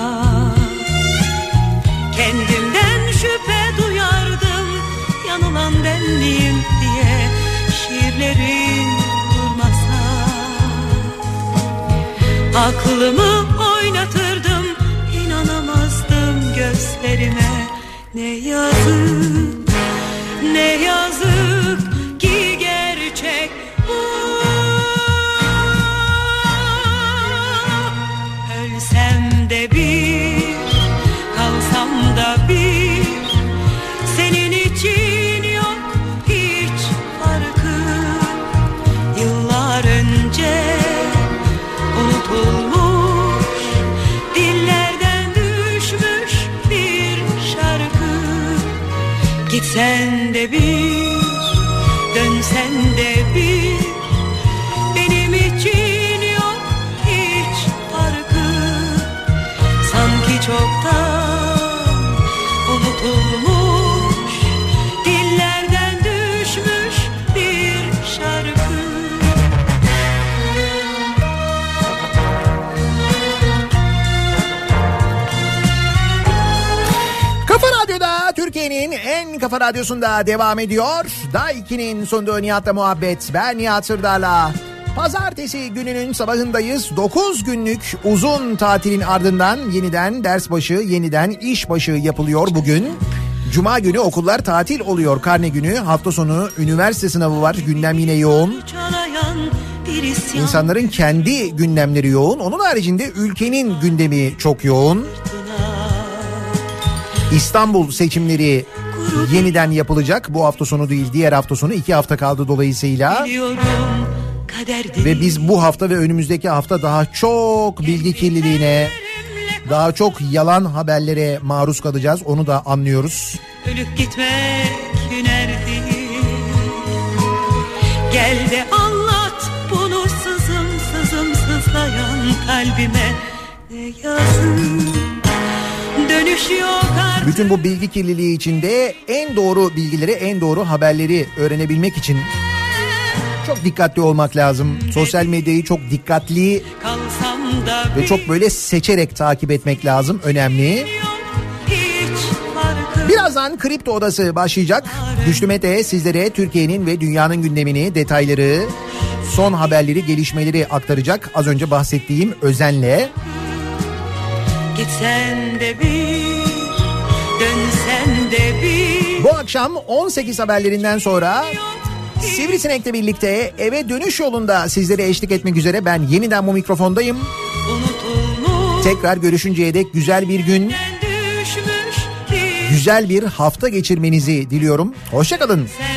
Kendimden şüphe duyardım Yanılan ben miyim diye Şiirlerin Aklımı oynatırdım inanamazdım gözlerime. Ne yazık ne yazık Gitsen kafa radyosunda devam ediyor. Daiki'nin sunduğu Nihat'la muhabbet. Ben Nihat Sırdar'la. Pazartesi gününün sabahındayız. 9 günlük uzun tatilin ardından yeniden ders başı, yeniden iş başı yapılıyor bugün. Cuma günü okullar tatil oluyor karne günü. Hafta sonu üniversite sınavı var. Gündem yine yoğun. İnsanların kendi gündemleri yoğun. Onun haricinde ülkenin gündemi çok yoğun. İstanbul seçimleri yeniden yapılacak. Bu hafta sonu değil diğer hafta sonu iki hafta kaldı dolayısıyla. Biliyorum Ve biz bu hafta ve önümüzdeki hafta daha çok bilgi kirliliğine, daha çok yalan haberlere maruz kalacağız. Onu da anlıyoruz. Ölüp gitmek hüner değil Gel de anlat bunu sızım sızım sızlayan kalbime Ne yazık dönüş yok artık Bütün bu bilgi kirliliği içinde en doğru bilgileri, en doğru haberleri öğrenebilmek için çok dikkatli olmak lazım. Sosyal medyayı çok dikkatli ve çok böyle seçerek takip etmek lazım. Önemli. Birazdan Kripto Odası başlayacak. Güçlü Mete sizlere Türkiye'nin ve dünyanın gündemini, detayları, son haberleri, gelişmeleri aktaracak. Az önce bahsettiğim özenle. Gitsen de bir dönsen de bir Bu akşam 18 haberlerinden sonra Sivrisinek'le birlikte eve dönüş yolunda sizlere eşlik etmek üzere ben yeniden bu mikrofondayım. unutulmuş Tekrar görüşünceye dek güzel bir gün, güzel bir hafta geçirmenizi diliyorum. Hoşçakalın. sen